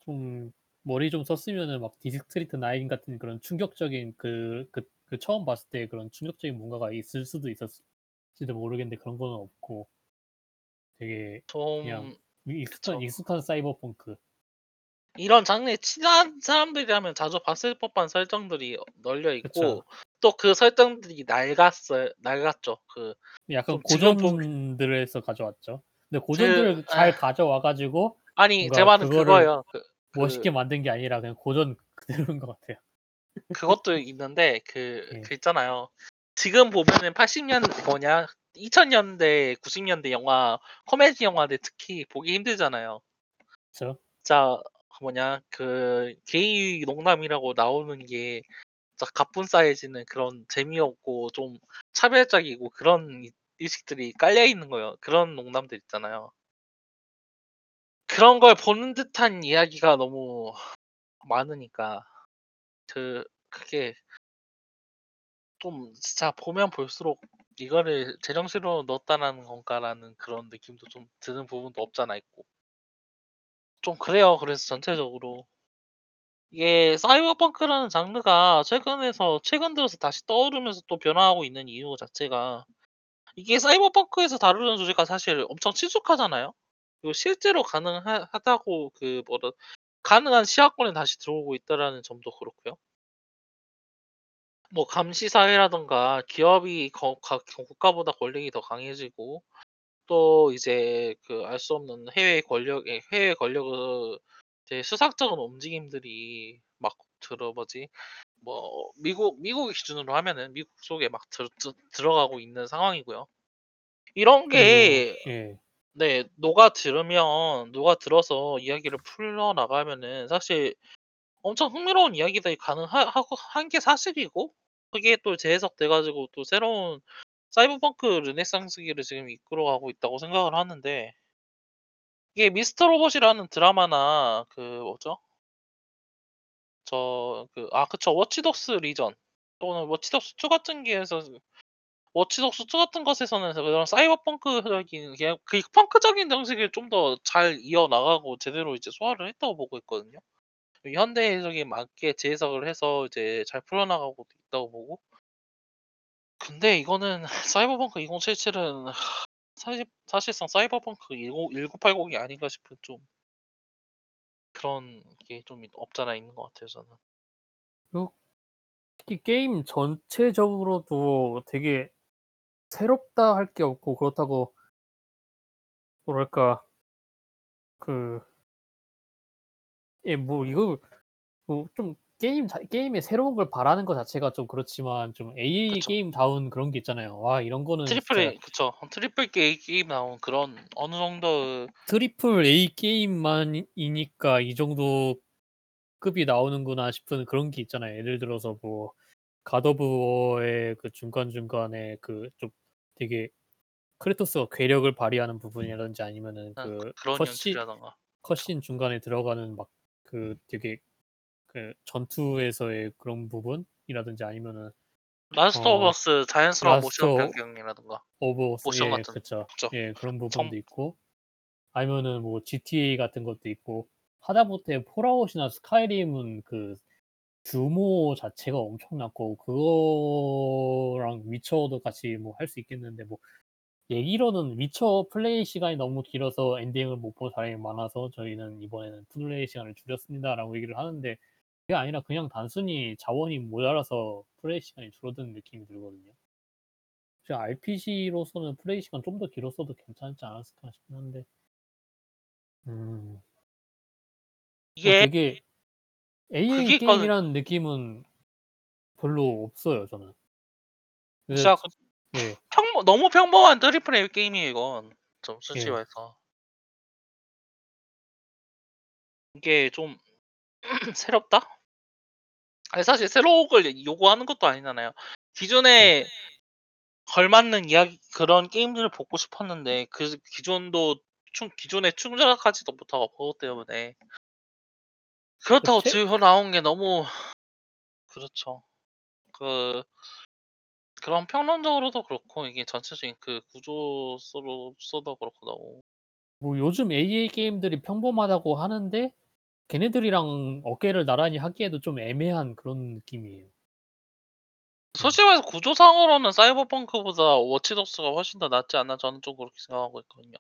좀 머리 좀 썼으면은 막 District 9 같은 그런 충격적인 그 그 그 처음 봤을 때 그런 충격적인 뭔가가 있을 수도 있었을지도 모르겠는데 그런 거는 없고 되게 그냥 좀 익숙한 그쵸. 익숙한 사이버펑크. 이런 장르에 친한 사람들이라면 자주 봤을 법한 설정들이 어 널려. 있고 또 그 설정들이 낡았어요 낡았죠. 그 약간 고전들에서 가져왔죠. 근데 그 고전들을 잘아 가져와 가지고 아니 제 뭔가 말은 그거를 그거예요. 그 멋있게 그 만든 게 아니라 그냥 고전 그대로인 것 같아요. 그것도 있는데 그 예. 그 있잖아요. 지금 보면은 80년 뭐냐 2000 년대 90 년대 영화 코미디 영화들 특히 보기 힘들잖아요. 그쵸. 진짜 그 뭐냐 그 게이 농담이라고 나오는 게자 가뿐싸해지는 그런 재미없고 좀 차별적이고 그런 이 의식들이 깔려 있는 거예요. 그런 농담들 있잖아요. 그런 걸 보는 듯한 이야기가 너무 많으니까 그 그게 좀 진짜 보면 볼수록 '이거를 제정신으로 넣었다라는 건가.'라는 그런 느낌도 좀 드는 부분도 없지 않아 있고. 좀 그래요. 그래서 전체적으로. 이게 사이버펑크라는 장르가 최근에서 최근 들어서 다시 떠오르면서 또 변화하고 있는 이유 자체가 이게 사이버펑크에서 다루는 주제가 사실 엄청 친숙하잖아요. 그리고 실제로 가능하 하다고 그 뭐라 가능한 시야권에 다시 들어오고 있다라는 점도 그렇고요. 뭐 감시 사회라든가 기업이 거각 국가보다 권력이 더 강해지고 또 이제 그 알 수 없는 해외 권력의 해외 권력의 수상쩍은 움직임들이 막 들어 뭐지 뭐 미국 미국 기준으로 하면은 미국 속에 막 들들 들어가고 있는 상황이고요. 이런 게 예. 네 녹아 들으면 녹아 들어서 이야기를 풀어 나가면은 사실 엄청 흥미로운 이야기들이 가능하 하고 한 게 사실이고 그게 또 재해석돼 가지고 또 새로운 사이버펑크 르네상스기를 지금 이끌어가고 있다고 생각을 하는데 이게 Mr. Robot이라는 드라마나 그 뭐죠? 저 그 아 그쵸. Watch Dogs Legion 또는 Watch Dogs 2 같은 게에서 Watch Dogs 2 같은 것에서는 그런 사이버펑크적인 그냥 그 펑크적인 정신을 좀 더 잘 이어나가고 제대로 이제 소화를 했다고 보고 있거든요. 현대적에 맞게 재해석을 해서 이제 잘 풀어나가고 있다고 보고 근데 이거는 사이버펑크 2077은 사실 사실상 사이버펑크 10 1980이 아닌가 싶은 좀 그런 게 좀 없지 않아 있는 것 같아요 저는. 요 특히 게임 전체적으로도 되게 새롭다 할 게 없고 그렇다고 뭐랄까 그 예 뭐 이거 뭐 좀 게임 자 게임에 새로운 걸 바라는 것 자체가 좀 그렇지만 좀 AA 그쵸. 게임다운 그런 게 있잖아요. 와 이런 거는 트리플 A 그쵸. triple A 게임 나온 그런 어느 정도의 triple A 게임만 이니까 이 정도 급이 나오는구나 싶은 그런 게 있잖아요. 예를 들어서 뭐 God of War의 그 중간 중간에 그 좀 되게 Kratos가 괴력을 발휘하는 부분이라든지 아니면은 아 그 cutscene. cutscene 중간에 들어가는 막 그 되게 그 전투에서의 그런 부분이라든지 아니면은 Last of 어 Us 자연스러운 모션 오 변경이라던가. 오브 모션 예 같은 그쵸. 그쵸. 예 그런 정 부분도 있고 아니면은 뭐 GTA 같은 것도 있고 하다못해 Fallout이나 Skyrim은 그 규모 자체가 엄청났고 그거랑 위쳐도 같이 뭐 할 수 있겠는데 뭐 얘기로는 위쳐 플레이 시간이 너무 길어서 엔딩을 못 본 사람이 많아서 저희는 이번에는 플레이 시간을 줄였습니다라고 얘기를 하는데 그게 아니라 그냥 단순히 자원이 모자라서 플레이 시간이 줄어드는 느낌이 들거든요. 그냥 RPG로서는 플레이 시간 좀 더 길었어도 괜찮지 않았을까 싶긴 한데. 음. 뭐 이게 되게 AA 게임이라는 느낌은 별로 없어요 저는. 그 진짜 그 예. 평범 너무 평범한 triple A 게임이에요 이건. 좀 솔직히 예. 말해서. 이게 좀 새롭다? 아니 사실 새로운 걸 요구하는 것도 아니잖아요. 네. 기존에 걸맞는 이야기 그런 게임들을 보고 싶었는데 그 기존도 충 기존에 충족하지도 못하고 그것 때문에 그렇다고 그최 지금 나온 게 너무 그렇죠. 그 그런 평론적으로도 그렇고 이게 전체적인 그 구조로서도 그렇고 너무 뭐 요즘 AA 게임들이 평범하다고 하는데 걔네들이랑 어깨를 나란히 하기에도 좀 애매한 그런 느낌이에요. 음. 솔직히 말해서 구조상으로는 Cyberpunk보다 Watch Dogs가 훨씬 더 낫지 않나 저는 좀 그렇게 생각하고 있거든요.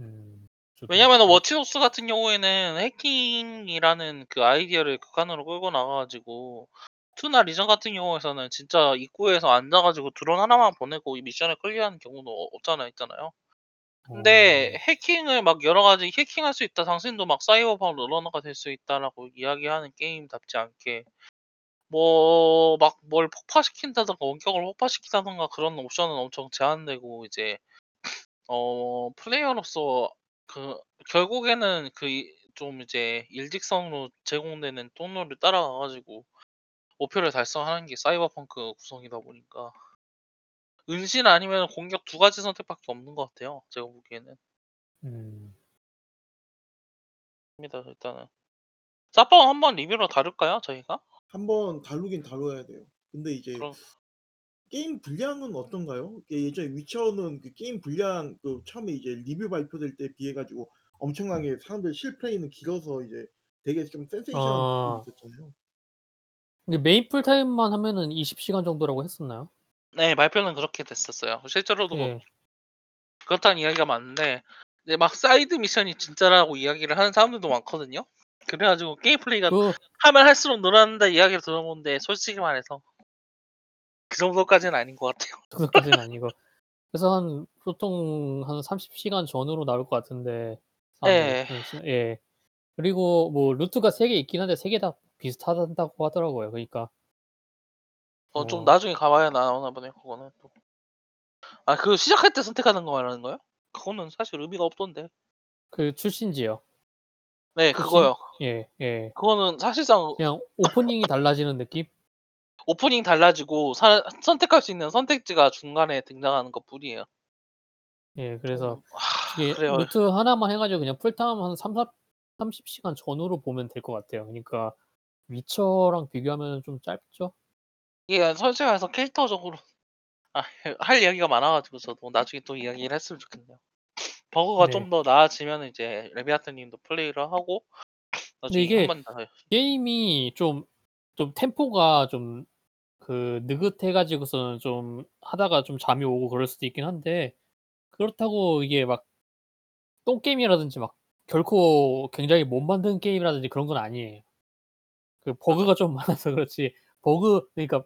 음. 저도 뭐 Watch Dogs 같은 경우에는 해킹이라는 그 아이디어를 극한으로 끌고 나가 가지고 2나 Legion 같은 경우에서는 진짜 입구에서 앉아 가지고 드론 하나만 보내고 이 미션을 클리어하는 경우도 않아 있잖아요. 근데 어. 해킹을 막 여러 가지 "해킹할 수 있다. 당신도 막 사이버펑 러너가 될 수 있다."라고 이야기하는 게임답지 않게 뭐 막 뭘 폭파시킨다든가 원격을 폭파시킨다든가 그런 옵션은 엄청 제한되고 이제 어 플레이어로서 그 결국에는 그 이 좀 이제 일직선으로 제공되는 통로를 따라가 가지고 목표를 달성하는 게 사이버펑크 구성이다 보니까 은신 아니면 공격 두 가지 선택밖에 없는 것 같아요. 제가 보기에는. 음. 입니다 일단은. 사빵 한번 리뷰로 다룰까요? 저희가? 한번 다루긴 다뤄야 돼요. 근데 이제 그럼 게임 분량은 어떤가요? 예, 예전에 위쳐는 그 게임 분량 그 처음에 이제 리뷰 발표될 때 비해 가지고 엄청나게 사람들 실플레이는 길어서 이제 되게 좀 센세이션한 아. 있었잖아요. 근데 메인 풀타임만 하면은 20시간 정도라고 했었나요? 네 발표는 그렇게 됐었어요. 실제로도 예. 그렇다는 이야기가 많은데 이제 막 사이드 미션이 진짜라고 이야기를 하는 사람들도 많거든요. 그래가지고 게임 플레이가 그 하면 할수록 늘어난다 이야기를 들어보는데 솔직히 말해서 그 정도까지는 아닌 것 같아요. 그것까지는 아니고. 그래서 한 보통 한 30시간 전후로 나올 것 같은데. 예. 예. 그리고 뭐 루트가 3개 있긴 한데 3개 다 비슷하다고 하더라고요. 그러니까 어, 좀 어. 나중에 가봐야 나오나 보네 그거는 또. 아 그 시작할 때 선택하는 거 말하는 거요? 그거는 사실 의미가 없던데. 그 출신지요. 네 출신? 그거요. 예, 예. 그거는 사실상 그냥 오프닝이 달라지는 느낌? 오프닝 달라지고 사- 선택할 수 있는 선택지가 중간에 등장하는 것 뿐이에요. 예, 그래서 하, 이게 그래요. 루트 하나만 해가지고 그냥 풀타임 한 3, 4, 30시간 전후로 보면 될 것 같아요. 그러니까 Witcher랑 비교하면 좀 짧죠? 이게 솔직히 말해서 캐릭터적으로 아, 할 이야기가 많아가지고 저도 나중에 또 이야기를 했으면 좋겠네요. 버그가 네. 좀 더 나아지면 이제 레비아트님도 플레이를 하고 나중에 이게 한번 더 게임이 좀, 좀 템포가 좀 그 느긋해가지고서는 좀 하다가 좀 잠이 오고 그럴 수도 있긴 한데 그렇다고 이게 막 똥게임이라든지 막 결코 굉장히 못 만든 게임이라든지 그런 건 아니에요. 그 버그가 좀 많아서 그렇지 버그 그러니까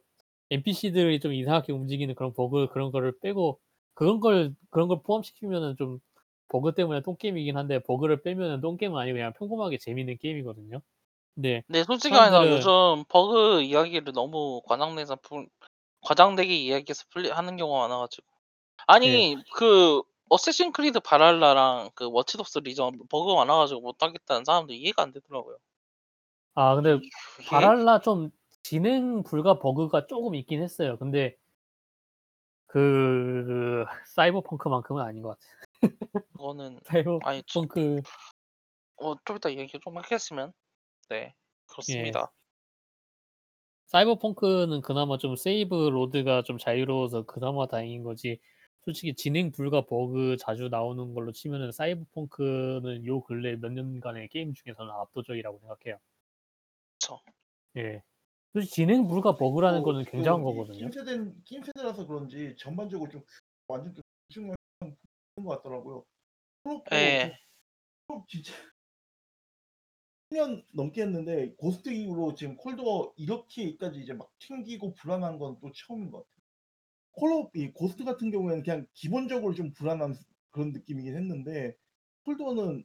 NPC들이 좀 이상하게 움직이는 그런 버그 그런 거를 빼고 그런 걸 그런 걸 포함시키면은 좀 버그 때문에 똥 게임이긴 한데 버그를 빼면은 똥 게임은 아니고 그냥 평범하게 재밌는 게임이거든요. 근데 네, 솔직히 말해서 사람들은 요즘 버그 이야기를 너무 과장내서 풀, 과장되게 이야기해서 풀리, 하는 경우가 많아가지고. 아니, 그, Assassin's Creed Valhalla랑 그 Watch Dogs Legion 버그 많아가지고 못 하겠다는 사람들 이해가 안 되더라고요. 아 근데 이게 바랄라 좀 진행 불가 버그가 조금 있긴 했어요. 근데 그 Cyberpunk만큼은 아닌 것 같아요. 그거는, 사이버펑크 저, 어, 좀 이따 얘기 좀 하겠으면. 네, 그렇습니다. 사이버펑크는 그나마 좀 save load가 좀 자유로워서 그나마 다행인 거지. 솔직히 진행 불가 버그 자주 나오는 걸로 치면은 사이버펑크는 요 근래 몇 년간의 게임 중에서는 압도적이라고 생각해요. 그쵸. 예. 솔직히 진행 불가 버그라는 뭐 거는 지금 굉장한 이 거거든요. 낀 세대 낀 세대라서 그런지 전반적으로 좀 완전 하는 것 같더라고요. 콜옵 예. 콜옵 진짜 10년 넘게 했는데 고스트 이후로 지금 콜드워 이렇게까지 이제 막 튕기고 불안한 건 또 처음인 것 같아요. 콜옵 이 고스트 같은 경우에는 그냥 기본적으로 좀 불안한 그런 느낌이긴 했는데 콜드워는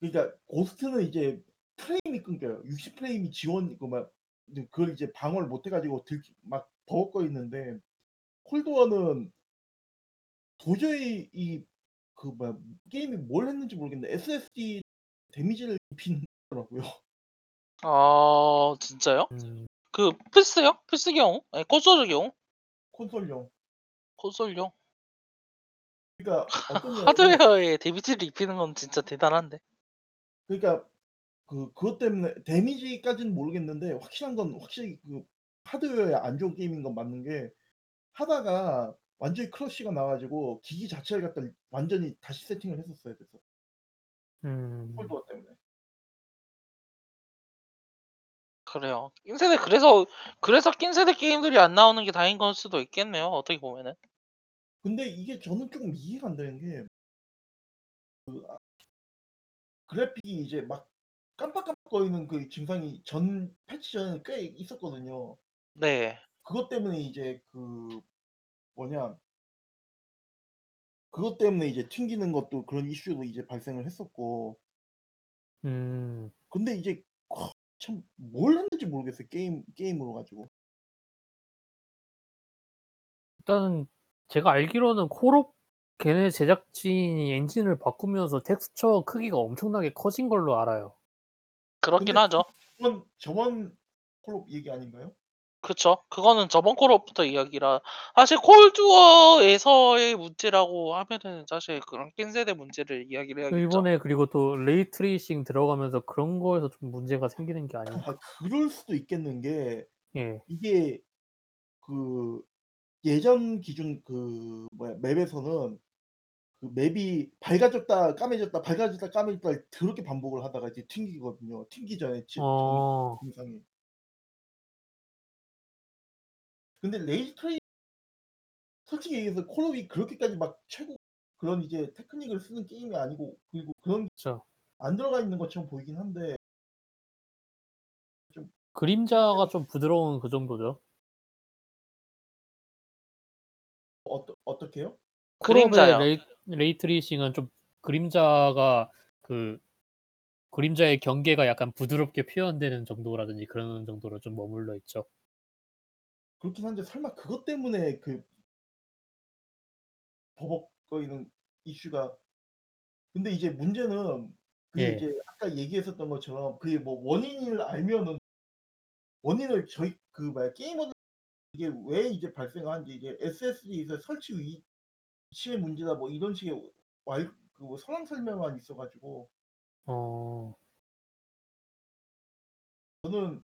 그러니까 고스트는 이제 프레임이 끊겨요. 60 프레임이 지원 그막 그걸 이제 방어를 못 해가지고 들, 막 버벅거 있는데 콜드워는 도저히 이그 뭐야 게임이 뭘 했는지 모르겠는데 SSD 데미지를 입히더라고요. 아, 진짜요? 음, 그, 플스요? 플스 경우? 아니, 콘솔 경우? 콘솔용. 콘솔용? 그러니까 하드웨어에 데미지를 입히는 건 진짜 대단한데. 그러니까 그 그것 때문에 데미지까지는 모르겠는데 확실한 건 확실히 그 하드웨어에 안 좋은 게임인 건 맞는 게 하다가 완전히 크러쉬가 나가지고 기기 자체를 갖다 완전히 다시 세팅을 했었어야 됐어. 음, 콜드워 때문에. 그래요. 낀세대 그래서 그래서 낀세대 게임들이 안 나오는 게 다행인 걸 수도 있겠네요. 어떻게 보면은. 근데 이게 저는 조금 이해가 안 되는 게 그, 아, 그래픽이 이제 막 깜빡깜빡거리는 그 증상이 전 패치 전에 꽤 있었거든요. 네. 그것 때문에 이제 그 뭐냐 그것 때문에 이제 튕기는 것도 그런 이슈도 이제 발생을 했었고 음, 근데 이제 참 뭘 했는지 모르겠어요 게임 게임으로 가지고 일단은 제가 알기로는 콜옵 걔네 제작진이 엔진을 바꾸면서 텍스처 크기가 엄청나게 커진 걸로 알아요. 그렇긴 근데 하죠. 저번 저번 콜옵 얘기 아닌가요? 그쵸. 그거는 저번 콜옵부터 이야기라 사실 콜드워에서의 문제라고 하면은 사실 그런 낀 세대 문제를 이야기를 그 해야겠죠. 이번에 그리고 또 레이 트레이싱 들어가면서 그런 거에서 좀 문제가 생기는 게 아닌가. 아 그럴 수도 있겠는 게 예. 이게 그 예전 기준 그 뭐야 맵에서는 그 맵이 밝아졌다 까매졌다 밝아졌다 까매졌다 더럽게 반복을 하다가 이제 튕기거든요. 튕기 전에 지 어. 증상이. 근데 레이지 트레이 솔직히 얘기해서 콜옵이 그렇게까지 막 최고 그런 이제 테크닉을 쓰는 게임이 아니고 그리고 그런 그쵸. 안 들어가 있는 것처럼 보이긴 한데 좀 그림자가 좀 부드러운 그 정도죠. 어떠 어떻게요? 그림자요. ray ray tracing은 좀 그림자가 그 그림자의 경계가 약간 부드럽게 표현되는 정도라든지 그런 정도로 좀 머물러 있죠. 그렇긴 한데 설마 그것 때문에 그 버벅거리는 이슈가 근데 이제 문제는 그게 예. 이제 아까 얘기했었던 것처럼 그게 뭐 원인을 알면은 원인을 저희 그 뭐야 게이머들 이게 왜 이제 발생하는지 이게 SSD에서 설치 위 치의 문제다 뭐 이런 식의 와이 그뭐 상황 설명만 있어 가지고 어. 저는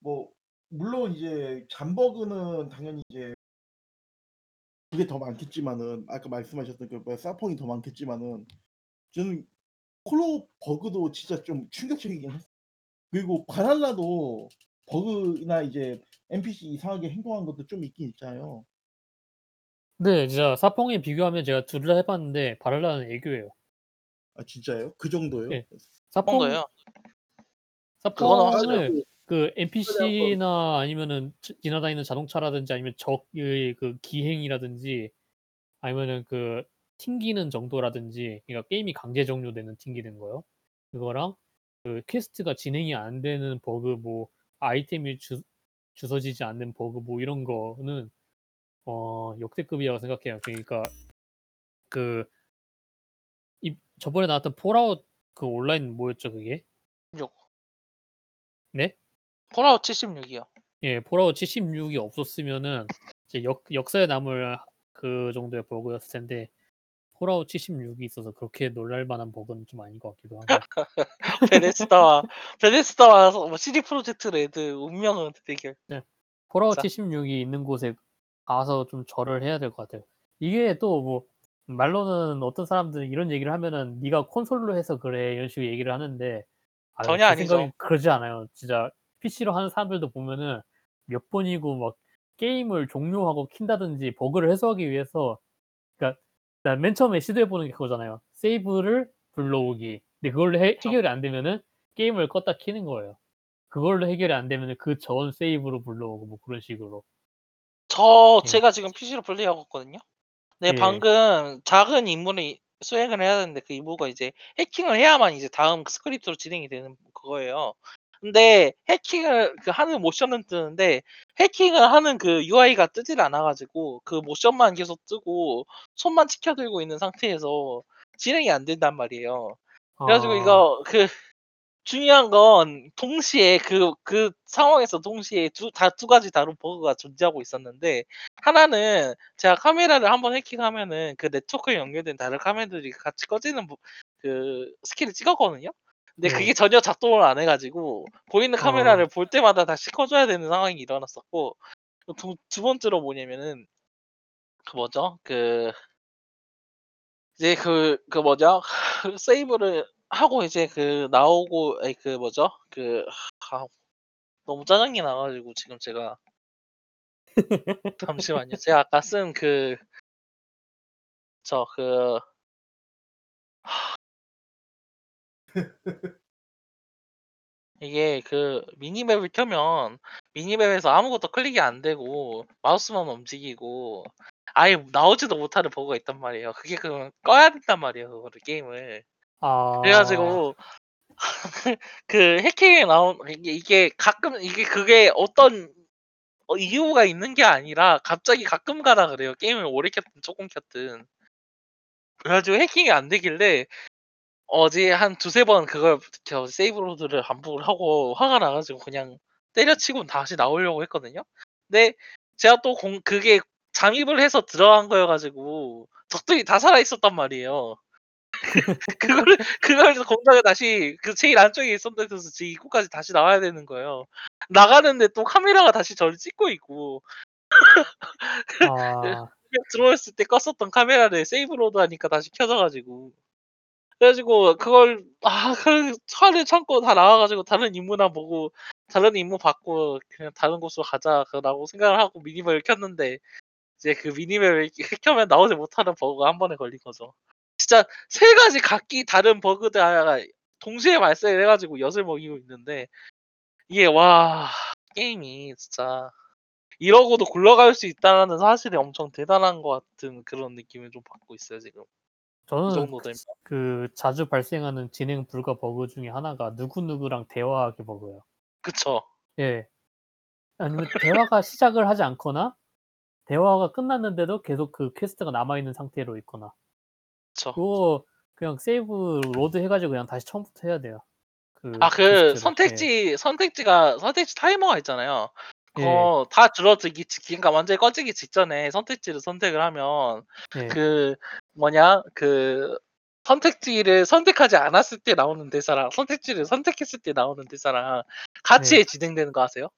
뭐 물론 이제 잠버그는 당연히 이제 그게 더 많겠지만은 아까 말씀하셨던 그 뭐야 사펑이 더 많겠지만은 저는 콜옵 버그도 진짜 좀 충격적이긴 했어요. 그리고 바랄라도 버그나 이제 NPC 이상하게 행동한 것도 좀 있긴 있잖아요. 네. 진짜 사펑에 비교하면 제가 둘 다 해 봤는데 바랄라는 애교예요. 아 진짜요? 그 정도요? 예. 사펑 정도요. 아 그거는 사펑을 확실해요. 그 NPC나 아니면은 지 지나다니는 자동차라든지 아니면 적의 그 기행이라든지 아니면은 그 튕기는 정도라든지 그러니까 게임이 강제 종료되는 튕기는 거요. 그거랑 그 퀘스트가 진행이 안 되는 버그 뭐 아이템이 주 주워지지 않는 버그 뭐 이런 거는 어 역대급이라고 생각해요. 그러니까 그 이 저번에 나왔던 폴아웃 그 온라인 뭐였죠 그게? 6. 네? 폴아웃 76이요. 예. 폴아웃 76이 없었으면은 이제 역 역사에 남을 그 정도의 버그였을 텐데 폴아웃 76이 있어서 그렇게 놀랄 만한 버그는 좀 아닌 것 같기도 하고. 베데스다와 베데스다와 뭐 CD 프로젝트 레드 운명의 대결. 네. 폴아웃 자. 76이 있는 곳에 가서 좀 절을 해야 될 것 같아요. 이게 또 뭐 말로는 어떤 사람들은 이런 얘기를 하면은 "네가 콘솔로 해서 그래." 이런 식으로 얘기를 하는데 아 전혀 제 아니죠. 생각엔 그러지 않아요. 진짜 PC로 하는 사람들도 보면은 몇 번이고 막 게임을 종료하고 킨다든지 버그를 해소하기 위해서 그러니까 일단 맨 처음에 시도해 보는 게 그거잖아요. 세이브를 불러오기. 근데 그걸로 해. 해결이 안 되면은 게임을 껐다 켜는 거예요. 그걸로 해결이 안 되면은 그전 save로 불러오고 뭐 그런 식으로. 저 예. 제가 지금 PC로 플레이하고 있거든요. 네 예. 방금 작은 임무를 수행을 해야 되는데 그 임무가 이제 해킹을 해야만 이제 다음 스크립트로 진행이 되는 그거예요. 근데 해킹을 그 하는 모션은 뜨는데 해킹을 하는 그 UI가 뜨질 않아 가지고 그 모션만 계속 뜨고 손만 치켜 들고 있는 상태에서 진행이 안 된단 말이에요. 그래 가지고 아. 이거 그 중요한 건 동시에 그 그 상황에서 동시에 두 다 두 가지 다른 버그가 존재하고 있었는데 하나는 제가 카메라를 한번 해킹하면은 그 네트워크에 연결된 다른 카메라들이 같이 꺼지는 그 스킬을 찍었거든요. 근데 그게 네. 전혀 작동을 안 해 가지고 보이는 카메라를 아. 볼 때마다 다시 꺼 줘야 되는 상황이 일어났었고 두 두 번째로 뭐냐면은 그 뭐죠? 그 이제 그 그 뭐죠? 세이브를 하고 이제 그 나오고 아니 그 뭐죠? 그 아 너무 짜증이 나 가지고 지금 제가 잠시만요. 제가 아까 쓴 그 저 그 이게 그 미니맵을 켜면 미니맵에서 아무것도 클릭이 안 되고 마우스만 움직이고 아예 나오지도 못하는 버그가 있단 말이에요. 그게 그러면 꺼야 된단 말이에요, 그거를 게임을. 그래 아. 가지고 그 해킹에 나온 이게 이게 가끔 이게 그게 어떤 어 이유가 있는 게 아니라 갑자기 가끔 가다 그래요. 게임을 오래 켰든 쪼끔 켰든. 그래 가지고 해킹이 안 되길래 어제 한 2-3번 그걸 저 save load를 반복을 하고 화가 나 가지고 그냥 때려치고 다시 나오려고 했거든요. 근데 제가 또 공 그게 잠입을 해서 들어간 거여 가지고 적들이 다 살아 있었단 말이에요. 그거를 그걸 공장에 다시 그 제일 안쪽에 있었던 데서 제 입구까지 다시 나와야 되는 거예요. 나가는데 또 카메라가 다시 저를 찍고 있고 아. 들어왔을 때 껐었던 카메라를 save load 하니까 다시 켜져 가지고 그래 가지고 그걸 아그 화를 참고 다 나와 가지고 다른 임무나 보고 다른 임무 받고 '그냥 다른 곳으로 가자.'라고 생각을 하고 minimap을 켰는데 이제 그 minimap을 켜면 나오지 못하는 버그가 한 번에 걸린 거죠. 진짜 세 가지 각기 다른 버그가 동시에 발생을 해 가지고 엿을 먹이고 있는데 이게 와 게임이 진짜 이러고도 굴러갈 수 있다라는 사실이 엄청 대단한 것 같은 그런 느낌을 좀 받고 있어요 지금. 이 저는 정도 그. 그 자주 발생하는 진행 불가 버그 중에 하나가 누구 누구랑 대화하기 버그예요. 그쵸. 예. 아니면 대화가 시작을 하지 않거나 대화가 끝났는데도 계속 그 퀘스트가 남아 있는 상태로 있거나. 그쵸. 그거 그냥 save load 해 가지고 그냥 다시 처음부터 해야 돼요. 그 아 그. 예. 선택지 선택지가 선택지 타이머가 있잖아요. 예. 그거 다 줄어들기 직 그러니까 완전히 꺼지기 직전에 선택지를 선택을 하면 예. 그 뭐냐 그 선택지를 선택하지 않았을 때 나오는 대사랑 선택지를 선택했을 때 나오는 대사랑 같이 네. 진행되는 거 아세요?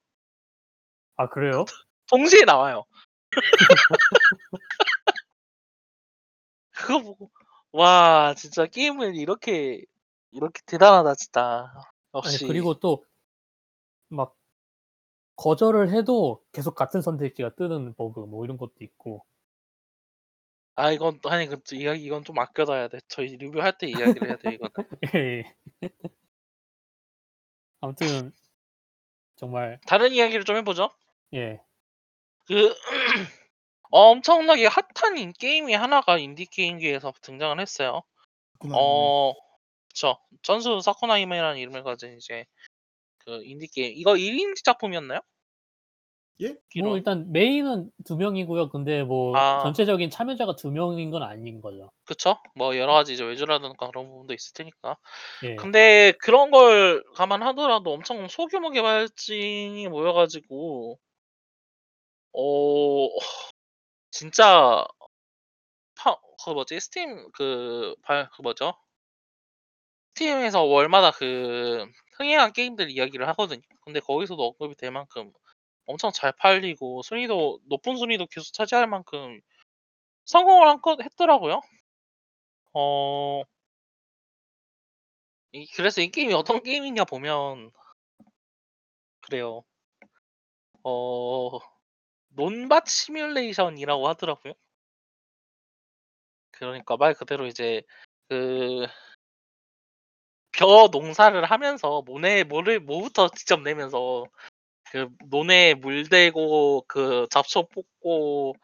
아 그래요? 동시에 나와요. 그거 보고 와 진짜 게임을 이렇게 이렇게 대단하다 진짜. 아니 역시. 그리고 또 막 거절을 해도 계속 같은 선택지가 뜨는 버그 뭐 이런 것도 있고. 아 이건 또 아니 그 이야기 이건 좀 아껴 둬야 돼. 저희 리뷰할 때 이야기를 해야 돼 이거는. 예. 아무튼 정말 다른 이야기를 좀해 보죠. 예. 그 엄청나게 핫한 인디 게임이 하나가 인디 게임계에서 등장을 했어요. 어 그쵸. 천수의 사쿠나히메라는 이름을 가진 이제 그 인디 게임 이거 1인 작품이었나요? 예? 뭐. 일단 메인은 2 명이고요. 근데 뭐 아. 전체적인 참여자가 2 명인 건 아닌 거죠. 그쵸. 뭐 여러 가지 이제 외주라든가 그런 부분도 있을 테니까. 예. 근데 그런 걸 감안하더라도 엄청 소규모 개발진이 모여 가지고 어 진짜 파 그 뭐지 스팀 그 발 그 뭐죠? 스팀에서 월마다 그 흥행한 게임들 이야기를 하거든요. 근데 거기서도 언급이 될 만큼 엄청 잘 팔리고 순위도 높은 순위도 계속 차지할 만큼 성공을 한건 했더라고요. 어 이 그래서 이 게임이 어떤 게임이냐 보면 그래요. 어 논밭 시뮬레이션이라고 하더라고요. 그러니까 말 그대로 이제 그 벼 농사를 하면서 모내 모를 모부터 직접 내면서 그 논에 물 대고 그 잡초 뽑고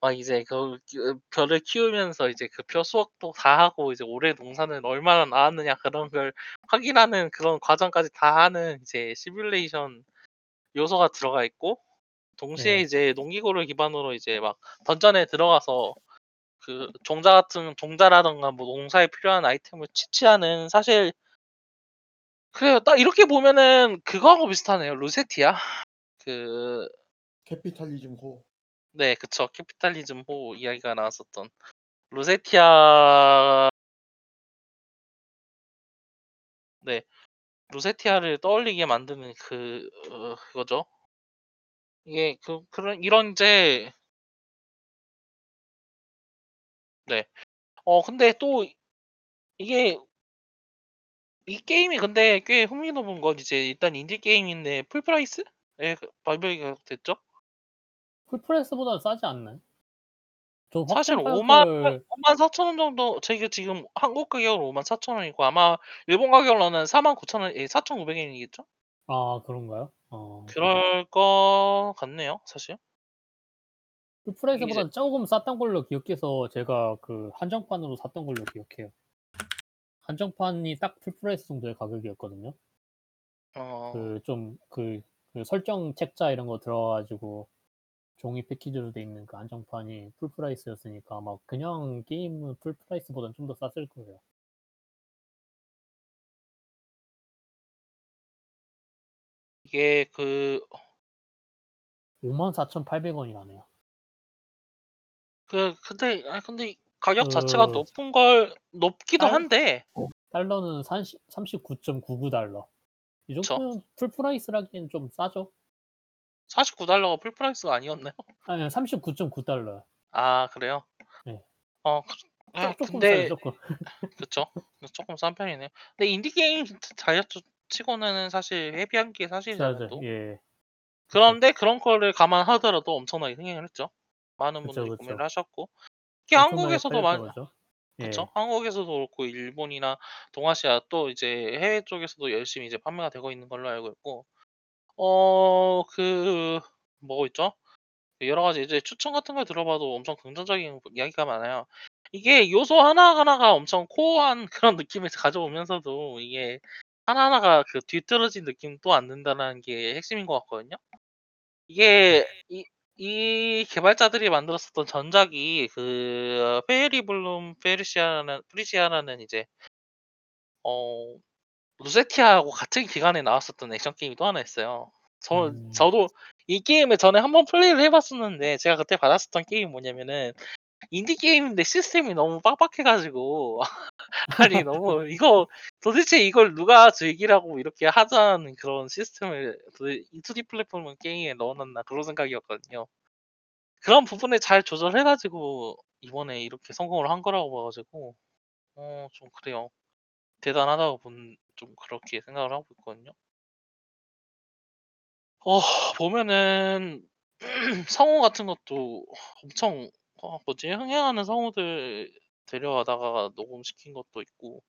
막 이제 그그 벼를 키우면서 이제 그 벼 수확도 다 하고 이제 올해 농사는 얼마나 나왔느냐 그런 걸 확인하는 그런 과정까지 다 하는 이제 시뮬레이션 요소가 들어가 있고 동시에 네. 이제 농기구를 기반으로 이제 막 던전에 들어가서 그 종자 같은 종자라든가 뭐 농사에 필요한 아이템을 채취하는 사실 그래요. 딱 이렇게 보면은 그거하고 비슷하네요. 루세티아. 그 캐피탈리즘 호. 네 그쵸. Capitalism Ho 이야기가 나왔었던 루세티아 네. 루세티아를 떠올리게 만드는 그 어 그거죠. 이게 그 그런 이런 이제 네. 어 근데 또 이게 이 게임이 근데 꽤 흥미로운 건 이제 일단 인디 게임인데 full price에 그 발매가 됐죠. full price보다는 싸지 않나요? 저 사실 확정 50,000 가격을 54,000원 정도 저희가 지금 한국 가격으로 54,000원이고 아마 일본 가격으로는 49,000원 예4,900 엔이겠죠? 아 그런가요? 어. 그럴 것 같네요 사실. full 이제 price보다는 쪼금 쌌던 걸로 기억해서 제가 그 한정판으로 샀던 걸로 기억해요. 한정판이 딱 full price 정도의 가격이었거든요. 어. 그 좀 그 그 설정 책자 이런 거 들어가 가지고 종이 패키지로 돼 있는 그 한정판이 full price였으니까 아마 그냥 게임은 full price보다는 좀 더 쌌을 거예요. 이게 그 54,800원이라네요. 그 근데 아 근데 가격 자체가 그 높은 걸 높기도 달 한데 달러는 30 39.99달러. 이 그쵸. 정도면 full price라기엔 좀 싸죠? 49달러가 full price가 아니었나요? 아니요. 39.9달러요. 아 그래요? 네. 어 그아쪼 쪼끔 싸요, 근데 쪼끔. 그쵸. 쪼끔 싼 편이네요. 근데 인디 게임 타이틀 치고는 사실 heavy한 게 사실이잖아요. 또. 예. 그런데 그런 거를 감안하더라도 엄청나게 흥행을 했죠. 많은 그쵸, 분들이 그쵸. 구매를 하셨고 엄청나게 한국에서도 많이 거죠. 예. 한국에서도 그렇고 일본이나 동아시아 또 이제 해외 쪽에서도 열심히 이제 판매가 되고 있는 걸로 알고 있고 어 그뭐 있죠? 여러 가지 이제 추천 같은 걸 들어봐도 엄청 긍정적인 이야기가 많아요. 이게 요소 하나하나가 엄청 코어한 그런 느낌을 가져오면서도 이게 하나하나가 그 뒤떨어진 느낌도 안 든다는 게 핵심인 것 같거든요. 이게 이 이 개발자들이 만들었었던 전작이 그 페어리 블룸 페르시아라는 프리시아라는 이제 어 루세티아하고 같은 기간에 나왔었던 액션 게임이 또 하나 있어요. 저 음. 저도 이 게임을 전에 한번 플레이를 해 봤었는데 제가 그때 받았었던 게임이 뭐냐면은 인디 게임인데 시스템이 너무 빡빡해 가지고 아니 너무 이거 도대체 이걸 누가 즐기라고 이렇게 하자는 그런 시스템을 도대 2D 플랫폼 게임에 넣어 놨나 그런 생각이었거든요. 그런 부분을 잘 조절해 가지고 이번에 이렇게 성공을 한 거라고 봐 가지고 어 좀 그래요. 대단하다고 본 좀 그렇게 생각을 하고 있거든요. 어 보면은 성우 같은 것도 엄청 어 뭐지 흥행하는 성우들 데려다가 녹음시킨 것도 있고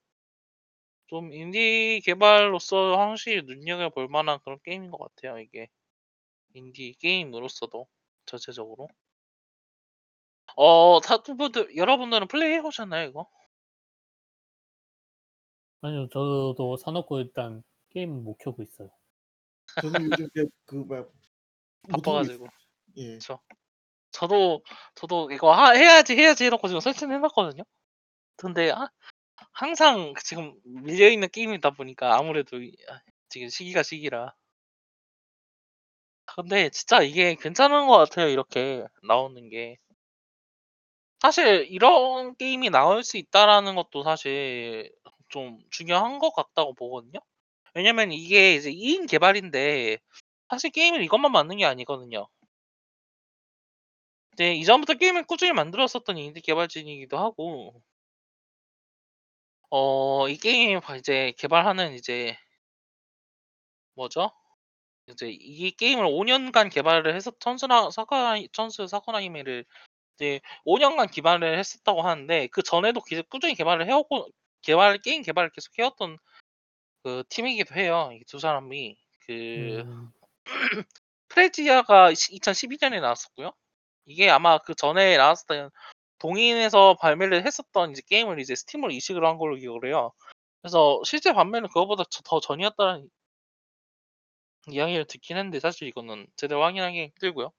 좀 인디 개발로서 확실히 눈여겨볼 만한 그런 게임인 것 같아요 이게. 인디 게임으로서도 전체적으로. 어 다른 분들 여러분들은 플레이 해 보셨나요 이거? 아니요. 저도 사 놓고 일단 게임은 못 켜고 있어요. 저는 요즘 그 뭐야 바빠 못하고 가지고. 있어요. 예. 그쵸. 저도 저도 이거 하 해야지, 해야지 해 놓고 지금 설치는 해 놨거든요. 근데 하 항상 지금 밀려 있는 게임이다 보니까 아무래도 이아 지금 시기가 시기라. 근데 진짜 이게 괜찮은 것 같아요 이렇게 나오는 게. 사실 '이런 게임이 나올 수 있다.'라는 것도 사실 좀 중요한 것 같다고 보거든요. 왜냐면 이게 이제 2인 개발인데 사실 게임을 이것만 만든 게 아니거든요. 네 이전부터 게임을 꾸준히 만들었었던 인디 개발진이기도 하고 어 이 게임 바 이제 개발하는 이제 뭐죠? 이제 이 게임을 5 년간 개발을 해서 천스나 사쿠라이 천스 사쿠라히메를 이제 5 년간 기발을 했었다고 하는데 그 전에도 계속 꾸준히 개발을 해 왔고 개발 게임 개발을 계속 해 왔던 그 팀이기도 해요 이2 사람이. 그 음. 프레지아가 시2012 년에 나왔었고요. 이게 아마 그 전에 나왔었던 동인에서 발매를 했었던 이제 게임을 이제 스팀으로 이식을 한 걸로 기억을 해요. 그래서 실제 발매는 그거보다 저더 전이었다는 이야기를 듣긴 했는데 사실 이거는 제대로 확인하기 힘들고요.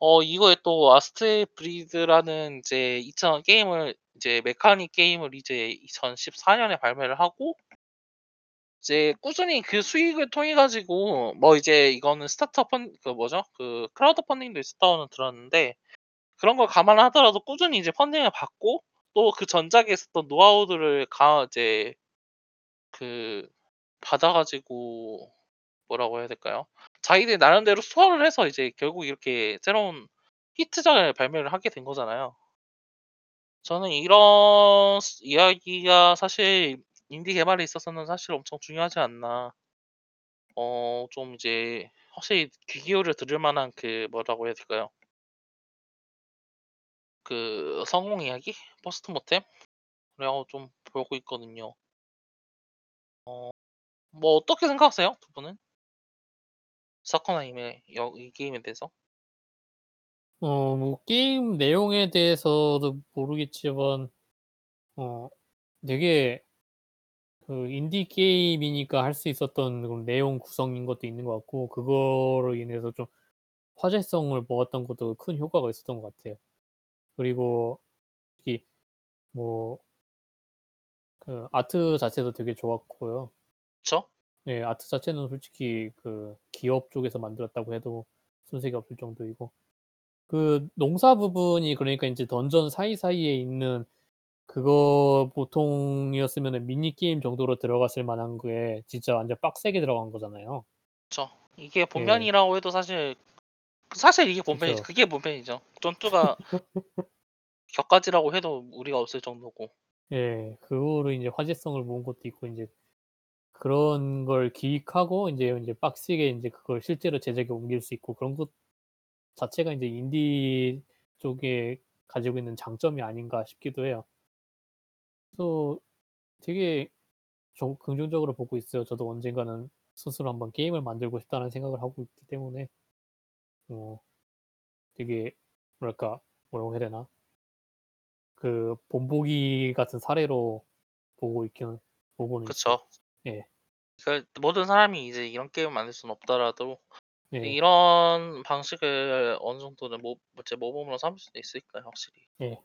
어 이거에 또 아스트레이 브리드라는 이제 2000 게임을 이제 mechanic 게임을 이제 2014 년에 발매를 하고 이제 꾸준히 그 수익을 통해 가지고 뭐 이제 이거는 스타트업 펀 그 뭐죠? 그 크라우드 펀딩도 있었다고는 들었는데 그런 걸 감안하더라도 꾸준히 이제 펀딩을 받고 또 그 전작에 있었던 노하우들을 가 이제 그 받아 가지고 뭐라고 해야 될까요? 자기들 나름대로 수월을 해서 이제 결국 이렇게 새로운 히트작을 발매를 하게 된 거잖아요. 저는 이런 스 이야기가 사실 인디 개발에 있어서는 사실 엄청 중요하지 않나. 어 좀 이제 확실히 귀 기울여 들을 만한 그 뭐라고 해야 될까요? 그 성공 이야기? post mortem? 라고 좀 보고 있거든요. 어 뭐 어떻게 생각하세요? 2 분은? 사쿠나히메 여이 게임에 대해서? 어 뭐 게임 내용에 대해서도 모르겠지만 어 되게 그 인디 게임이니까 할 수 있었던 그런 내용 구성인 것도 있는 것 같고 그거로 인해서 좀 화제성을 모았던 것도 큰 효과가 있었던 것 같아요. 그리고 특히 뭐 그 아트 자체도 되게 좋았고요. 그쵸. 네 아트 자체는 솔직히 그 기업 쪽에서 만들었다고 해도 손색이 없을 정도이고 그 농사 부분이 그러니까 인제 던전 사이사이에 있는 그거 보통이었으면은 미니 게임 정도로 들어갔을 만한 게 진짜 완전 빡세게 들어간 거잖아요. 그쵸. 이게 예. 본편이라고 해도 사실 사실 이게 본편이죠. 그쵸. 그게 본편이죠. 전투가 격가지라고 해도 무리가 없을 정도고. 예. 그거로 인제 화제성을 모은 것도 있고 인제 그런 걸 기획하고 인제 인제 빡세게 인제 그걸 실제로 제작에 옮길 수 있고 그런 것 자체가 인제 인디 쪽에 가지고 있는 장점이 아닌가 싶기도 해요. 그래서 되게 좀 긍정적으로 보고 있어요. 저도 언젠가는 스스로 한번 '게임을 만들고 싶다.'는 생각을 하고 있기 때문에 어 되게 뭐랄까 뭐라고 해야 되나? 그 본보기 같은 사례로 보고 있기는 보고는. 그쵸. 예. 그러니까 모든 사람이 이제 이런 게임을 만들 수는 없더라도 네. 이런 방식을 어느 정도는 모 이제 모범으로 삼을 수도 있으니까요 확실히. 예.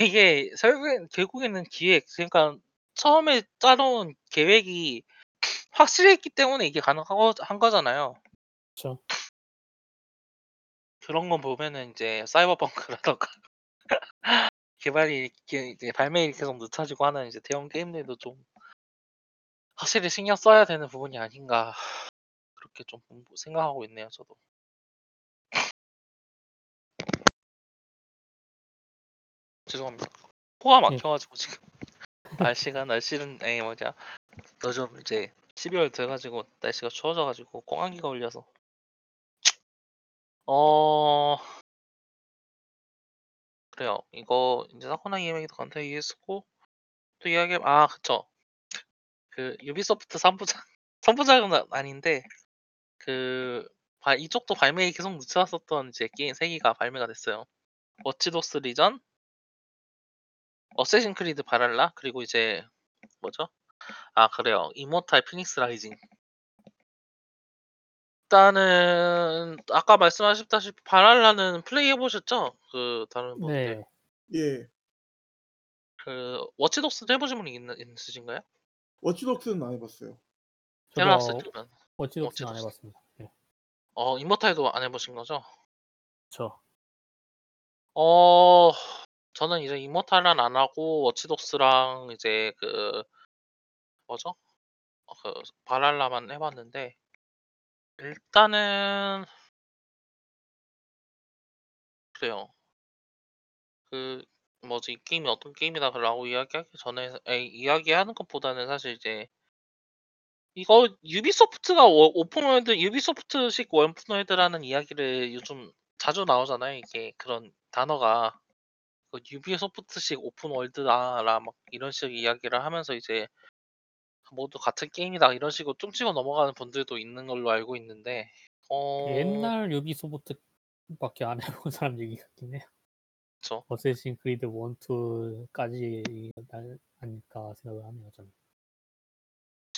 이게 결국엔 결국에는 기획 그러니까 처음에 짜 놓은 계획이 확실했기 때문에 이게 가능하고 한 거잖아요. 그쵸. 그런 거 보면은 인제 사이버펑크라든가 개발이 이렇게 이제 발매일이 계속 늦춰지고 하는 이제 대형 게임들도 좀 확실히 신경 써야 되는 부분이 아닌가 그렇게 좀음 생각하고 있네요 저도. 죄송합니다. 코가 예. 막혀 가지고 지금 날씨가 날씨는 예 뭐냐 요즘 이제 12월 돼 가지고 날씨가 추워져 가지고 꽁안기가 걸려서. 어 그래요. 이거 인제 사쿠나 이야기도 간단히 이해했었고 또 이야기 아 그쵸. 그 유비소프트 3 부작 3 부작은 아 아닌데 그바 이쪽도 발매일이 계속 늦춰졌었던 이제 게임 3 개가 발매가 됐어요. 워치독스 리전 어쌔신 크리드 발할라 그리고 이제 뭐죠? 아 그래요. 이모탈 피닉스 라이징. 일단은 아까 말씀하셨다시피 발할라는 플레이 해 보셨죠? 그 다른 분들. 네. 예. 그 워치독스도 해 보신 분이 있는 있으신가요? 워치독스는 안 해 봤어요. 테라스 저도 쪽은. 워치독스는 안해 워치독스. 봤습니다. 예. 어 이모탈도 안 해 보신 거죠? 그쵸. 어 저는 이제 이모탈은 안 하고 워치독스랑 이제 그 뭐죠? 어그 발할라만 해 봤는데 일단은 그래요. 그 뭐지 이 게임이 어떤 게임이다라고 이야기하기 전에 에이 이야기하는 것보다는 사실 이제 이거 유비소프트가 워 open world 유비소프트식 open world라는 이야기를 요즘 자주 나오잖아요. 이게 그런 단어가. 그 유비소프트식 open world다라 막 이런 식의 이야기를 하면서 이제 모두 같은 게임이다 이런 식으로 퉁치고 넘어가는 분들도 있는 걸로 알고 있는데 어 옛날 유비소프트밖에 안 해본 사람 얘기 같긴 해요. 그쵸. 어쌔신 크리드 1, 2까지 날 아닐까 생각을 하네요 저는.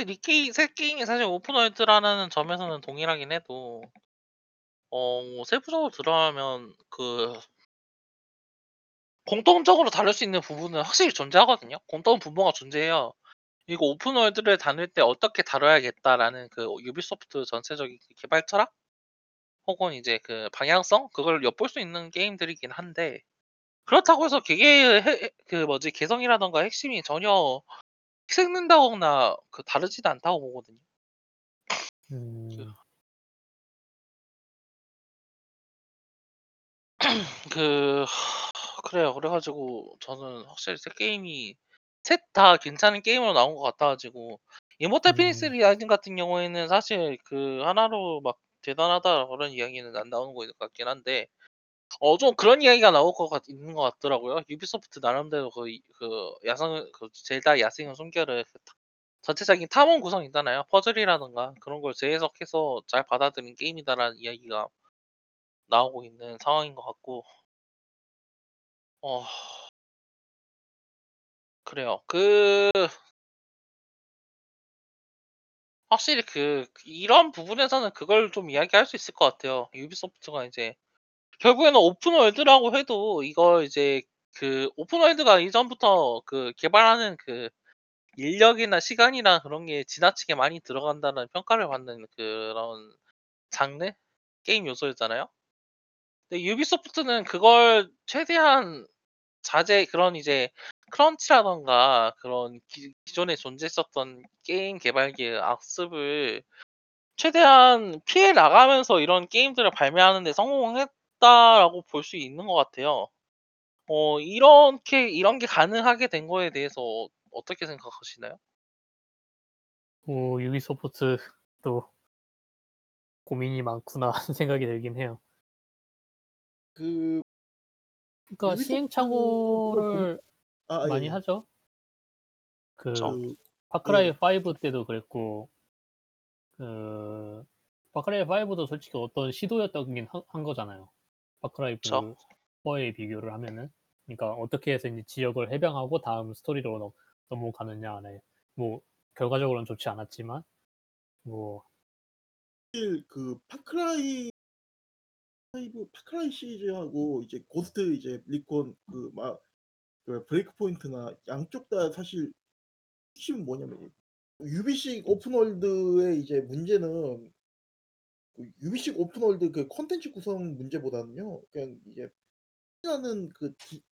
이 게임 3 게임이 사실 open world라는 점에서는 동일하긴 해도 어 세부적으로 들어가면 그 공통적으로 다룰 수 있는 부분은 확실히 존재하거든요. 공통 분모가 존재해요. 이거 open world를 다룰 때 어떻게 다뤄야겠다라는 그 유비소프트 전체적인 그 개발 철학? 혹은 이제 그 방향성? 그걸 엿볼 수 있는 게임들이긴 한데 그렇다고 해서 개개의 해 그 뭐지 개성이라든가 핵심이 전혀 희생된다거나 그 다르지도 않다고 보거든요. 음. 그 그래요. 그래 가지고 저는 확실히 3 게임이 셋 다 괜찮은 게임으로 나온 것 같아 가지고 이모탈 피닉스 음. 라이징 같은 경우에는 사실 그 하나로 막 대단하다 그런 이야기는 안 나오는 것 같긴 한데 어 좀 그런 이야기가 나올 것 같 있는 것 같더라고요. 유비소프트 나름대로 그이그 야성을 그 젤다 야생의 숨결을 그타 전체적인 탐험 구성이 있잖아요. 퍼즐이라든가 그런 걸 재해석해서 잘 받아들인 게임이다라는 이야기가 나오고 있는 상황인 것 같고 어 그래요. 그 확실히 그 이런 부분에서는 그걸 좀 이야기할 수 있을 것 같아요. 유비소프트가 이제 결국에는 open world라고 해도 이걸 이제 그 open world가 이전부터 그 개발하는 그 인력이나 시간이나 그런 게 지나치게 많이 들어간다는 평가를 받는 그런 장르 게임 요소였잖아요. 근데 유비소프트는 그걸 최대한 자제 그런 이제 크런치라든가 그런 기 기존에 존재했었던 게임 개발계의 악습을 최대한 피해 나가면서 이런 게임들을 발매하는 데 성공했다라고 볼 수 있는 것 같아요. 어 이렇게 이런 게 가능하게 된 거에 대해서 어떻게 생각하시나요? 뭐 유비소프트도 고민이 많구나 하는 생각이 들긴 해요. 그 그러니까 시행착오를 아 많이 예. 하죠. 그. 그 파크라이 예. 5 때도 그랬고 그 파크라이 5도 솔직히 어떤 시도였던 한, 한 거잖아요. 파크라이 그쵸. 4에 비교를 하면은 그러니까 어떻게 해서 이제 지역을 해병하고 다음 스토리로 넘, 넘어가느냐 안에 뭐 결과적으로는 좋지 않았지만 뭐 사실 그 파크라이 5 파크라이 시리즈하고 이제 고스트 이제 리콘 그막 그 브레이크 포인트나 양쪽 다 사실 핵심은 뭐냐면 유비식 open world의 이제 문제는 그 유비식 open world 그 콘텐츠 구성 문제보다는요. 그냥 이제 하는 그기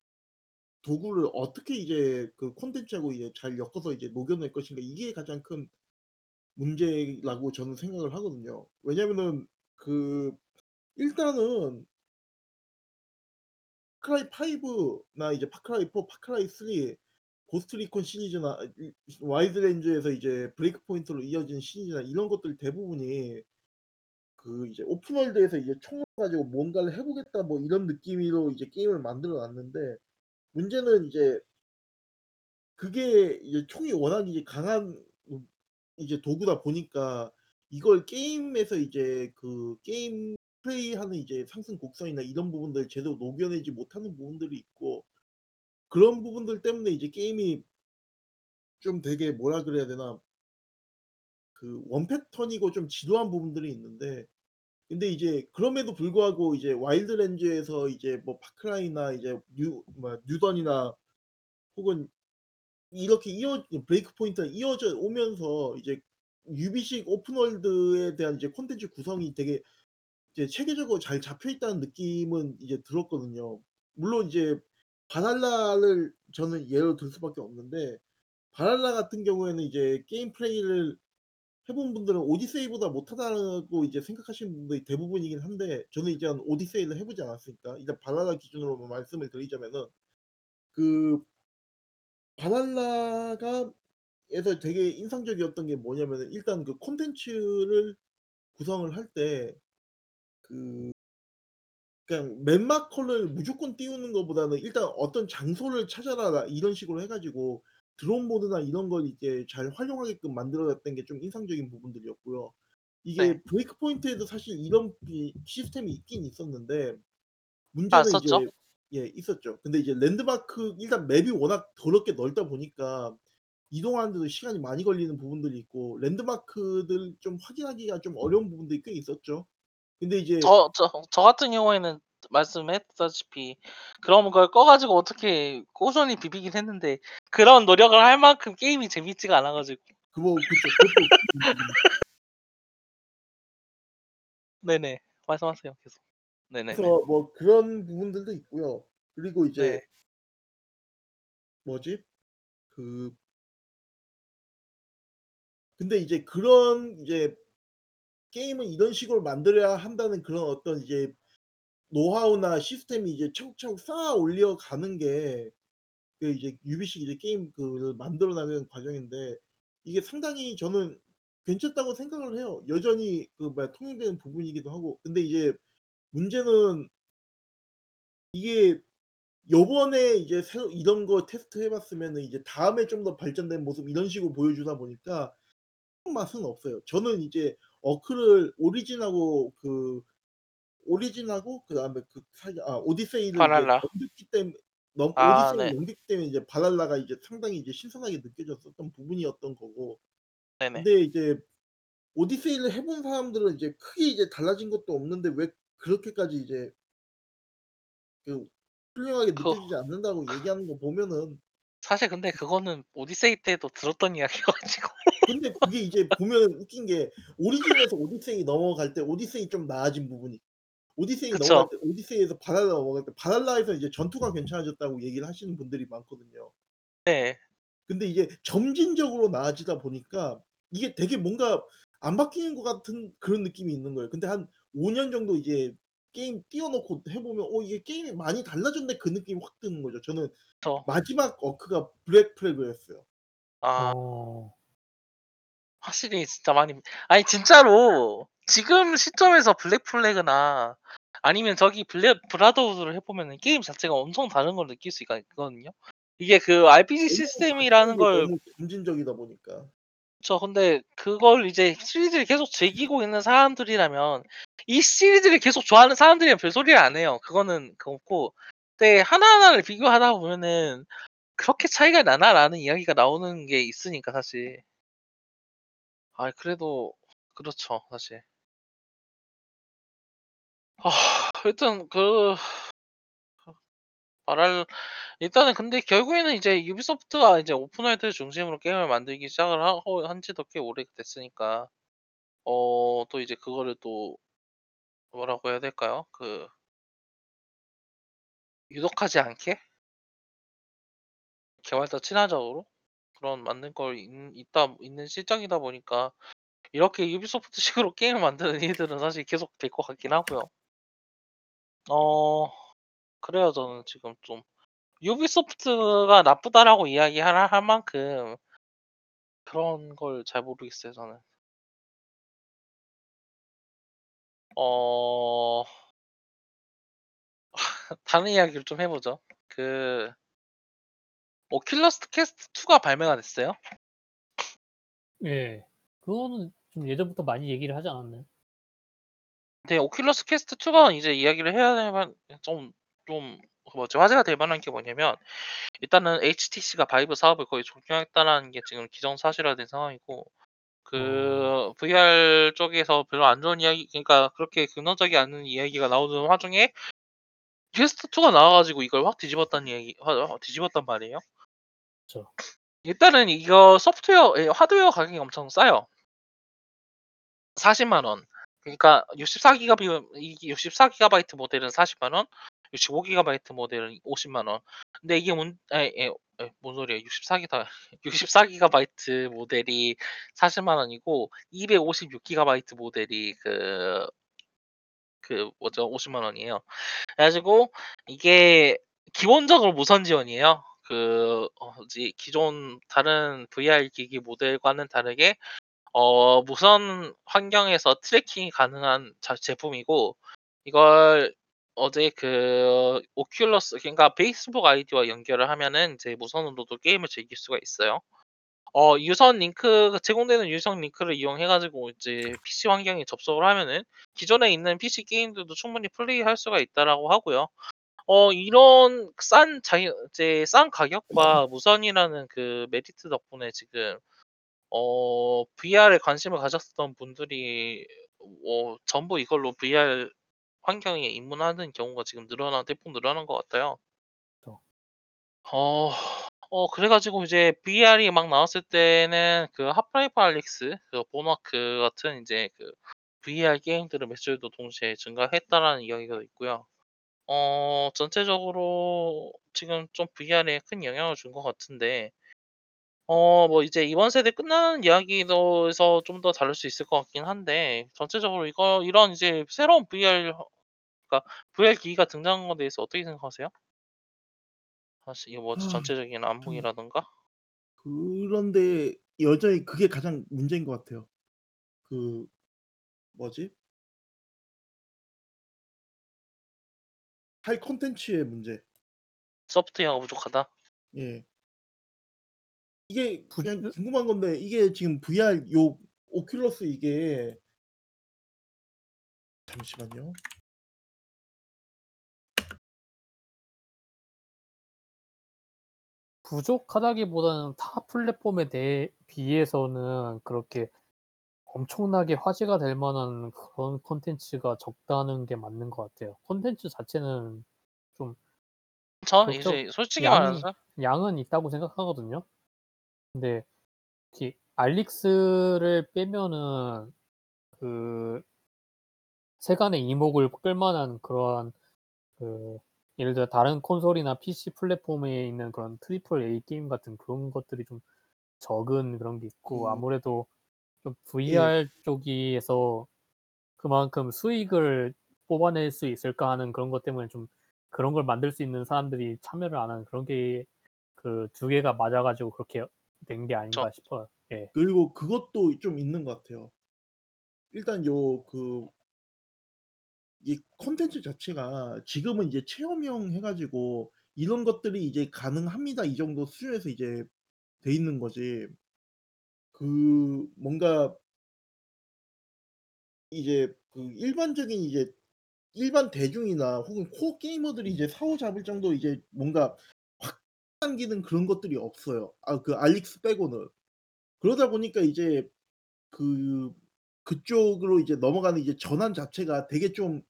도구를 어떻게 이제 그 콘텐츠하고 이제 잘 엮어서 이제 녹여낼 것인가 이게 가장 큰 문제라고 저는 생각을 하거든요. 왜냐면은 그 일단은 파크라이 5나 이제 파크라이 4, 파크라이 3, 고스트 리콘 시리즈나 이 와일드랜즈에서 이제 브레이크 포인트로 이어진 시리즈나 이런 것들 대부분이 그 이제 open world에서 이제 총을 가지고 뭔가를 해 보겠다 뭐 이런 느낌으로 이제 게임을 만들어 놨는데 문제는 이제 그게 이제 총이 워낙 이제 강한 음 이제 도구다 보니까 이걸 게임에서 이제 그 게임 플레이하는 이제 상승 곡선이나 이런 부분들을 제대로 녹여내지 못하는 부분들이 있고 그런 부분들 때문에 이제 게임이 좀 되게 뭐라 그래야 되나? 그 one pattern이고 좀 지루한 부분들이 있는데 근데 이제 그럼에도 불구하고 이제 와일드랜즈에서 이제 뭐 파크라이나 이제 뉴 뭐야 뉴던이나 혹은 이렇게 이어 브레이크 포인트가 이어져 오면서 이제 유비식 open world에 대한 이제 콘텐츠 구성이 되게 이제 체계적으로 잘 잡혀 있다는 느낌은 이제 들었거든요. 물론 이제 발할라를 저는 예로 들 수밖에 없는데 발할라 같은 경우에는 이제 게임 플레이를 해본 분들은 오디세이보다 못하다고 이제 생각하시는 분들이 대부분이긴 한데 저는 이제 한 오디세이를 해 보지 않았으니까 일단 발할라 기준으로 말씀을 드리자면은 그 바랄라가 에서 되게 인상적이었던 게 뭐냐면은 일단 그 콘텐츠를 구성을 할 때 그 그냥 맵마커를 무조건 띄우는 것보다는 일단 "어떤 장소를 찾아라." 이런 식으로 해 가지고 드론 모드나 이런 걸 이제 잘 활용하게끔 만들어 놨던 게 좀 인상적인 부분들이었고요. 네. 이게 브레이크 포인트에도 사실 이런 이 시스템이 있긴 있었는데 아 문제는 썼죠? 이제 예 있었죠. 근데 이제 랜드마크 일단 맵이 워낙 더럽게 넓다 보니까 이동하는데도 시간이 많이 걸리는 부분들이 있고 랜드마크들 좀 확인하기가 좀 어려운 부분들이 꽤 있었죠. 근데 이제 저 저 저 같은 경우에는 말씀했다시피 그런 걸 꺼 가지고 어떻게 꾸준히 비비긴 했는데 그런 노력을 할 만큼 게임이 재밌지가 않아 가지고. 그뭐 그쵸. 그것도 네네. 말씀하세요 계속. 네네네. 그래서 뭐 그런 부분들도 있고요. 그리고 이제 네. 뭐지? 그 근데 이제 그런 이제 게임을 이런 식으로 만들어야 한다는 그런 어떤 이제 노하우나 시스템이 이제 차곡차곡 쌓아 올려 가는 게 그 이제 유비식 이제 게임 그 만들어 나가는 과정인데 이게 상당히 저는 괜찮다고 생각을 해요. 여전히 그 뭐야 통용되는 부분이기도 하고. 근데 이제 문제는 이게 요번에 이제 새로 이런 거 테스트 해 봤으면은 이제 다음에 좀 더 발전된 모습 이런 식으로 보여주다 보니까 맛은 없어요. 저는 이제 어크를 오리진하고 그 오리진하고 그다음에 그 사이 아 오디세이를 바랄라. 넘겼기 때문에 넘 아 오디세이를 네. 넘겼기 때문에 이제 바랄라가 이제 상당히 이제 신선하게 느껴졌었던 부분이었던 거고. 네네. 근데 이제 오디세이를 해본 사람들은 이제 크게 이제 달라진 것도 없는데 왜 그렇게까지 이제 그 훌륭하게 그거 느껴지지 않는다고 얘기하는 거 보면은 사실 근데 그거는 오디세이 때도 들었던 이야기여 가지고. 근데 그게 이제 보면 웃긴 게 오리진에서 오디세이 넘어갈 때 오디세이 좀 나아진 부분이 오디세이 그쵸. 넘어갈 때 오디세이에서 바랄라 넘어갈 때 바랄라에서 이제 전투가 괜찮아졌다고 얘기를 하시는 분들이 많거든요. 네. 근데 이제 점진적으로 나아지다 보니까 이게 되게 뭔가 안 바뀌는 것 같은 그런 느낌이 있는 거예요. 근데 한 5년 정도 이제 게임 띄워 놓고 해 보면 '어 이게 게임이 많이 달라졌네.' 그 느낌이 확 드는 거죠. 저는 그쵸. 마지막 어크가 블랙 플래그였어요. 아. 어. 확실히 진짜 많이 아니 진짜로 지금 시점에서 블랙 플래그나 아니면 저기 블랙 브라더후드를 해 보면은 게임 자체가 엄청 다른 걸 느낄 수가 있거든요. 이게 그 RPG 시스템이라는 걸 너무 점진적이다 보니까. 그쵸. 근데 그걸 이제 시리즈를 계속 즐기고 있는 사람들이라면 이 시리즈를 계속 좋아하는 사람들이면 별소리를 안 해요. 그거는 그렇고 근데 하나하나를 비교하다 보면은 '그렇게 차이가 나나?'라는 이야기가 나오는 게 있으니까 사실. 아이 그래도 그렇죠 사실. 아 일단 그 말할 일단은 근데 결국에는 이제 유비소프트가 이제 open world 중심으로 게임을 만들기 시작을 하고 한 지도 꽤 오래됐으니까 어 또 이제 그거를 또 뭐라고 해야 될까요? 그 유독하지 않게 개발자 친화적으로 그런 만든 걸 있 있다 있는 실정이다 보니까 이렇게 유비소프트식으로 게임을 만드는 일들은 사실 계속 될 것 같긴 하고요. 어 그래요. 저는 지금 좀 유비소프트가 나쁘다라고 이야기할 할 만큼 그런 걸 잘 모르겠어요 저는. 어 다른 이야기를 좀 해 보죠. 그 오큘러스 퀘스트 2가 발매가 됐어요. 예. 그거는 좀 예전부터 많이 얘기를 하지 않았나요? 네. 오큘러스 퀘스트 2가 이제 이야기를 해야 될만좀 좀 뭐지 화제가 될 만한 게 뭐냐면 일단은 HTC가 바이브 사업을 거의 종료했다라는 게 지금 기정사실화된 상황이고 어. 그 VR 쪽에서 별로 안 좋은 이야기 그러니까 그렇게 긍정적이 않은 이야기가 나오는 와중에 퀘스트 2가 나와 가지고 이걸 확 뒤집었다는 이야기 화어 뒤집었단 말이에요. 그쵸. 일단은 이거 소프트웨어 예 하드웨어 가격이 엄청 싸요. 4 0만 원. 그러니까 64 기가비 이게 64 기가바이트 모델은 4 0만 원, 65 기가바이트 모델은 5 0만 원. 근데 이게 뭔예예예뭔 소리예요. 64 기가 64 기가바이트 모델이 4 0만 원이고 256 기가바이트 모델이 그 그 뭐죠? 5 0만 원이에요. 그래 가지고 이게 기본적으로 무선 지원이에요. 그 어 기존 다른 VR 기기 모델과는 다르게 어 무선 환경에서 tracking이 가능한 자 제품이고 이걸 어제 그 오큘러스 그러니까 페이스북 아이디와 연결을 하면은 이제 무선으로도 게임을 즐길 수가 있어요. 어 유선 링크 제공되는 유선 링크를 이용해 가지고 이제 PC 환경에 접속을 하면은 기존에 있는 PC 게임들도 충분히 플레이할 수가 있다라고 하고요. 어 이런 싼 자유 이제 싼 가격과 무선이라는 그 메리트 덕분에 지금 어 VR에 관심을 가졌었던 분들이 어 전부 이걸로 VR 환경에 입문하는 경우가 지금 늘어나 대폭 늘어난 것 같아요. 그쵸. 어. 어 그래 가지고 이제 VR이 막 나왔을 때는 그 하프라이프 알릭스 그 모나크 같은 이제 그 VR 게임들의 매출도 동시에 증가했다라는 이야기가 있고요. 어 전체적으로 지금 좀 VR에 큰 영향을 준 것 같은데 어 뭐 이제 이번 세대 끝나는 이야기도 에서 좀 더 다룰 수 있을 것 같긴 한데 전체적으로 이거 이런 이제 새로운 VR 그러니까 VR 기기가 등장한 거에 대해서 어떻게 생각하세요? 사실 이게 뭐지 아 전체적인 참 안목이라든가? 그런데 여전히 그게 가장 문제인 것 같아요. 그 뭐지? 할 콘텐츠의 문제. 소프트웨어가 부족하다? 예. 이게 부 그냥 궁금한 건데 이게 지금 VR 요 오큘러스 이게 잠시만요. 부족하다기보다는 타 플랫폼에 대해 비해서는 그렇게 엄청나게 화제가 될 만한 그런 콘텐츠가 적다는 게 맞는 것 같아요. 콘텐츠 자체는 좀저 그렇죠. 이제 솔직히 양이 말해서 양은 있다고 생각하거든요. 근데 특히 알릭스를 빼면은 그 세간의 이목을 끌만한 그러한 그 예를 들어 다른 콘솔이나 PC 플랫폼에 있는 그런 triple A 게임 같은 그런 것들이 좀 적은 그런 게 있고 음. 아무래도 좀 예. VR 쪽에서 그만큼 수익을 뽑아낼 수 있을까 하는 그런 것 때문에 좀 그런 걸 만들 수 있는 사람들이 참여를 안 하는 그런 게 그 두 개가 맞아 가지고 그렇게 된 게 아닌가 싶어요. 예. 그리고 그것도 좀 있는 것 같아요. 일단 요 그 이 콘텐츠 자체가 지금은 이제 체험형 해 가지고 이런 것들이 이제 가능합니다. 이 정도 수준에서 이제 돼 있는 거지. 그 뭔가 이제 그 일반적인 이제 일반 대중이나 혹은 코어 게이머들이 이제 사로잡을 정도로 이제 뭔가 확 당기는 그런 것들이 없어요. 아 그 알릭스 빼고는. 그러다 보니까 이제 그 그쪽으로 이제 넘어가는 이제 전환 자체가 되게 좀민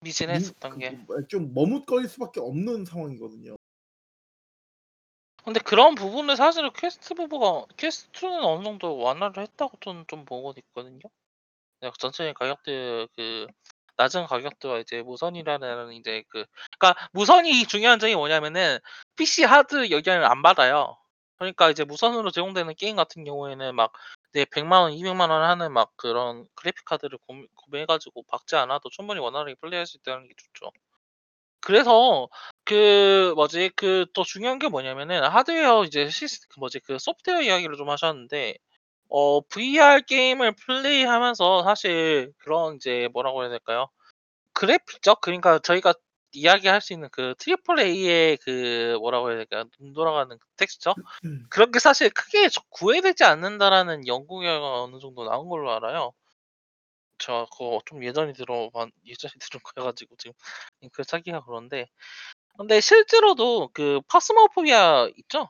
미진했었던 그 게. 뭐좀 머뭇거릴 수밖에 없는 상황이거든요. 근데 그런 부분을 사실은 퀘스트 부부가 퀘스트 2는 어느 정도 완화를 했다고 저는 좀 보고 있거든요. 전체적인 가격대 그 낮은 가격대와 이제 무선이라는 이제 그 그러니까 무선이 중요한 점이 뭐냐면은 PC 하드 영향을 안 받아요. 그러니까 이제 무선으로 제공되는 게임 같은 경우에는 막 이제 100만 원, 200만 원 하는 막 그런 그래픽 카드를 구매 구매해 가지고 박지 않아도 충분히 원활하게 플레이할 수 있다는 게 좋죠. 그래서 그 뭐지 그 더 중요한 게 뭐냐면은 하드웨어 이제 시스 그 뭐지 그 소프트웨어 이야기를 좀 하셨는데 어 VR 게임을 플레이하면서 사실 그런 이제 뭐라고 해야 될까요? 그래픽적 그러니까 저희가 이야기할 수 있는 그 트리플 A의 그 뭐라고 해야 될까요? 눈 돌아가는 그 텍스처? 그런 게 사실 크게 저 구애되지 않는다라는 연구 결과가 어느 정도 나온 걸로 알아요. 저 그거 좀 예전에 들어봤 예전에 들은 거여 가지고 지금 링크를 찾기가 그런데 근데 실제로도 그 파스모포비아 있죠?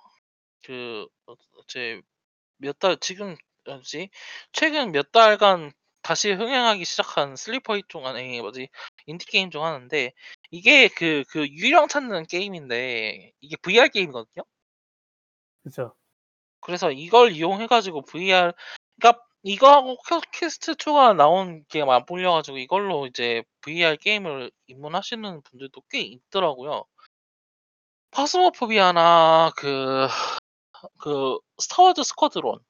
그어제몇 달 지금 뭐지 최근 몇 달간 다시 흥행하기 시작한 sleeper hit 중 아니 뭐지 인디 게임 중 하나인데 이게 그 그 유령 찾는 게임인데 이게 VR 게임이거든요. 그죠. 그래서 이걸 이용해 가지고 VR 그러니까 이거하고 퀘 퀘스트 2가 나온 게 맞물려 가지고 이걸로 이제 VR 게임을 입문하시는 분들도 꽤 있더라고요. 파스모포비아나 그 그 스타워즈 스쿼드론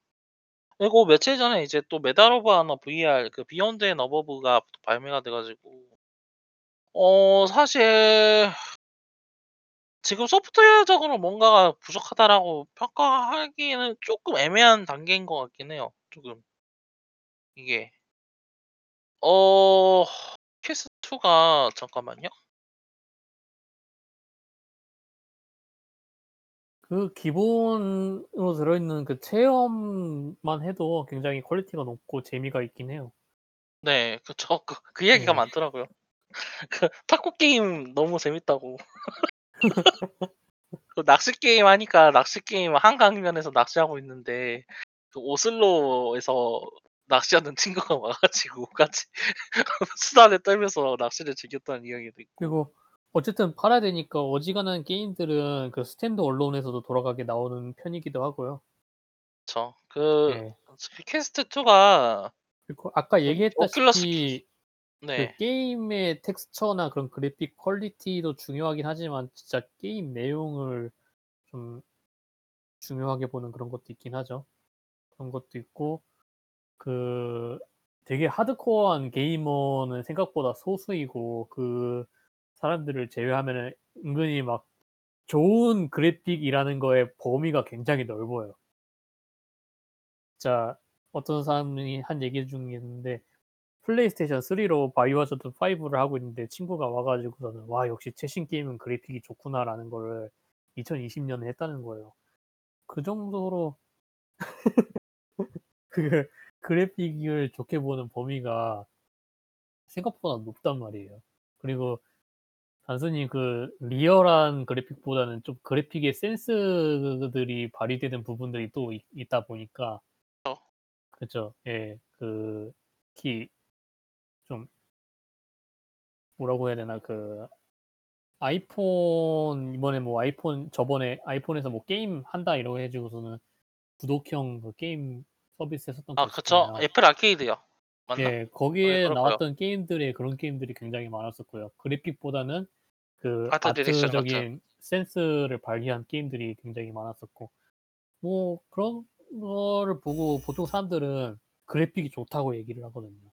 그리고 며칠 전에 이제 또 Medal of Honor VR 그 Beyond and Above가 발매가 돼 가지고 어 사실 지금 소프트웨어적으로 뭔가가 부족하다라고 평가하기에는 쪼끔 애매한 단계인 것 같긴 해요 조금. 이게. 어 퀘스트2가 잠깐만요. 그 기본으로 들어있는 그 체험만 해도 굉장히 퀄리티가 높고 재미가 있긴 해요. 네. 그쵸. 그 그 얘기가 네. 많더라고요. 그 탁구 게임 너무 재밌다고. 그 낚시 게임 하니까 낚시 게임 한강변에서 낚시하고 있는데 그 오슬로에서 낚시하는 친구가 와 가지고 같이 수다를 떨면서 낚시를 즐겼다는 이야기도 있고. 그리고 어쨌든 팔아야 되니까 어지간한 게임들은 그 standalone에서도 돌아가게 나오는 편이기도 하고요. 그쵸. 그 예. 퀘스트 2가 그리고 아까 그 얘기했다시피 그 네. 게임의 텍스처나 그런 그래픽 퀄리티도 중요하긴 하지만 진짜 게임 내용을 좀 중요하게 보는 그런 것도 있긴 하죠. 그런 것도 있고 그 되게 하드코어한 게이머는 생각보다 소수이고 그 사람들을 제외하면은 은근히 막 좋은 그래픽이라는 거의 범위가 굉장히 넓어요. 진짜 어떤 사람이 한 얘기 중에 있는데 플레이스테이션 3로 바이오하자드 5를 하고 있는데 친구가 와 가지고서는 "와 역시 최신 게임은 그래픽이 좋구나."라는 거를 2020년에 했다는 거예요. 그 정도로 그 그래픽을 좋게 보는 범위가 생각보다 높단 말이에요. 그리고 단순히 그 리얼한 그래픽보다는 좀 그래픽의 센스들이 발휘되는 부분들이 또있 있다 보니까 어. 그죠. 예. 그 특히 좀 뭐라고 해야 되나 그 아이폰 이번에 뭐 아이폰 저번에 아이폰에서 뭐 게임 한다 이러고 해가지고서는 구독형 그 게임 서비스 했었던 거아 그쵸. 애플 아케이드요. 맞나? 예, 거기에 거예요. 나왔던 게임들에 그런 게임들이 굉장히 많았었고요. 그래픽보다는 그. 아트적인 센스를 발휘한 게임들이 굉장히 많았었고, 뭐 그런 거를 보고 보통 사람들은 그래픽이 좋다고 얘기를 하거든요.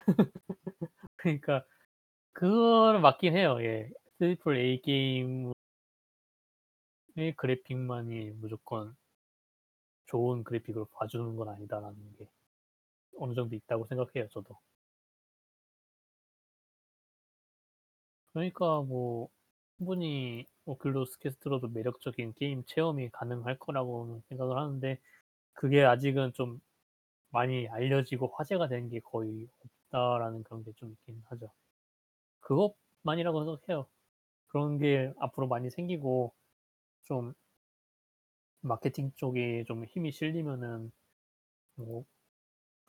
그러니까 그거는 맞긴 해요. 예, triple A 게임의 그래픽만이 무조건 좋은 그래픽으로 봐주는 건 아니다라는 게 어느 정도 있다고 생각해요, 저도. 그러니까 뭐 충분히 오큘러스 퀘스트로도 매력적인 게임 체험이 가능할 거라고는 생각을 하는데 그게 아직은 좀 많이 알려지고 화제가 된 게 거의 없다라는 그런 게 좀 있긴 하죠. 그것만이라고 생각해요. 그런 게 앞으로 많이 생기고 좀 마케팅 쪽에 좀 힘이 실리면은 뭐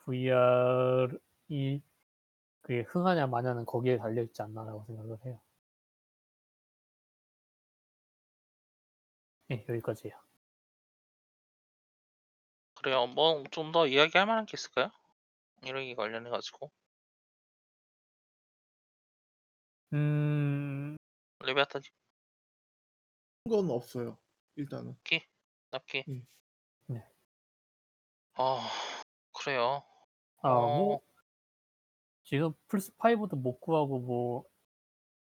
VR이 그게 흥하냐 마냐는 거기에 달려 있지 않나라고 생각을 해요. 네, 여기까지예요. 그래요. 뭐 좀 더 이야기할 만한 게 있을까요? 이러기 관련해 가지고 음, 레베아타님 건 없어요. 일단은. 딱히. 음. 네. 아 그래요. 아, 뭐 어. 지금 플스 5도 못 구하고 뭐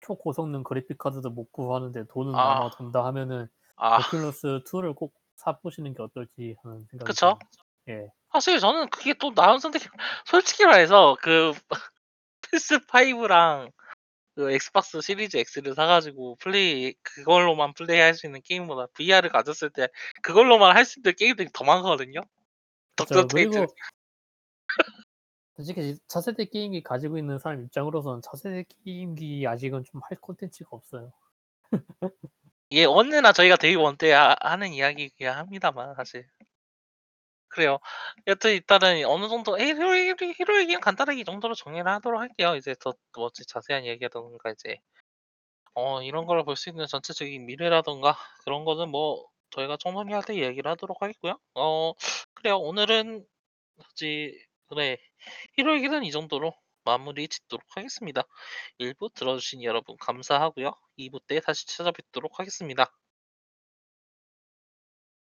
초고성능 그래픽 카드도 못 구하는데 돈은 아. 남아 돈다 하면은 아 오큘러스 2를 꼭 사보시는 게 어떨지 하는 생각이 그쵸? 들어요. 예. 사실 저는 그게 또 나은 선택이 솔직히 말해서 그 플스 5랑 그 엑스박스 시리즈 X를 사가지고 플레이 그걸로만 플레이할 수 있는 게임보다 VR을 가졌을 때 그걸로만 할 수 있는 게임들이 더 많거든요. 덕전 그리고 테이트 솔직히 차세대 게임기 가지고 있는 사람 입장으로서는 차세대 게임기 아직은 좀 할 콘텐츠가 없어요. 예 언제나 저희가 day one 때 하 는 이야기이긴 합니다만 사실 그래요. 여튼 일단은 어느 정도 히로 히로 히로 얘기는 간단하게 이 정도로 정리를 하도록 할게요. 이제 더뭐 자세한 얘기라던가 이제 어 이런 걸 볼 수 있는 전체적인 미래라던가 그런 거는 뭐 저희가 청소년할 때 얘기를 하도록 하겠고요. 어 그래요. 오늘은 굳이 그래 히로 얘기는 이 정도로 마무리 짓도록 하겠습니다. 1부 들어주신 여러분 감사하고요. 2부 때 다시 찾아뵙도록 하겠습니다.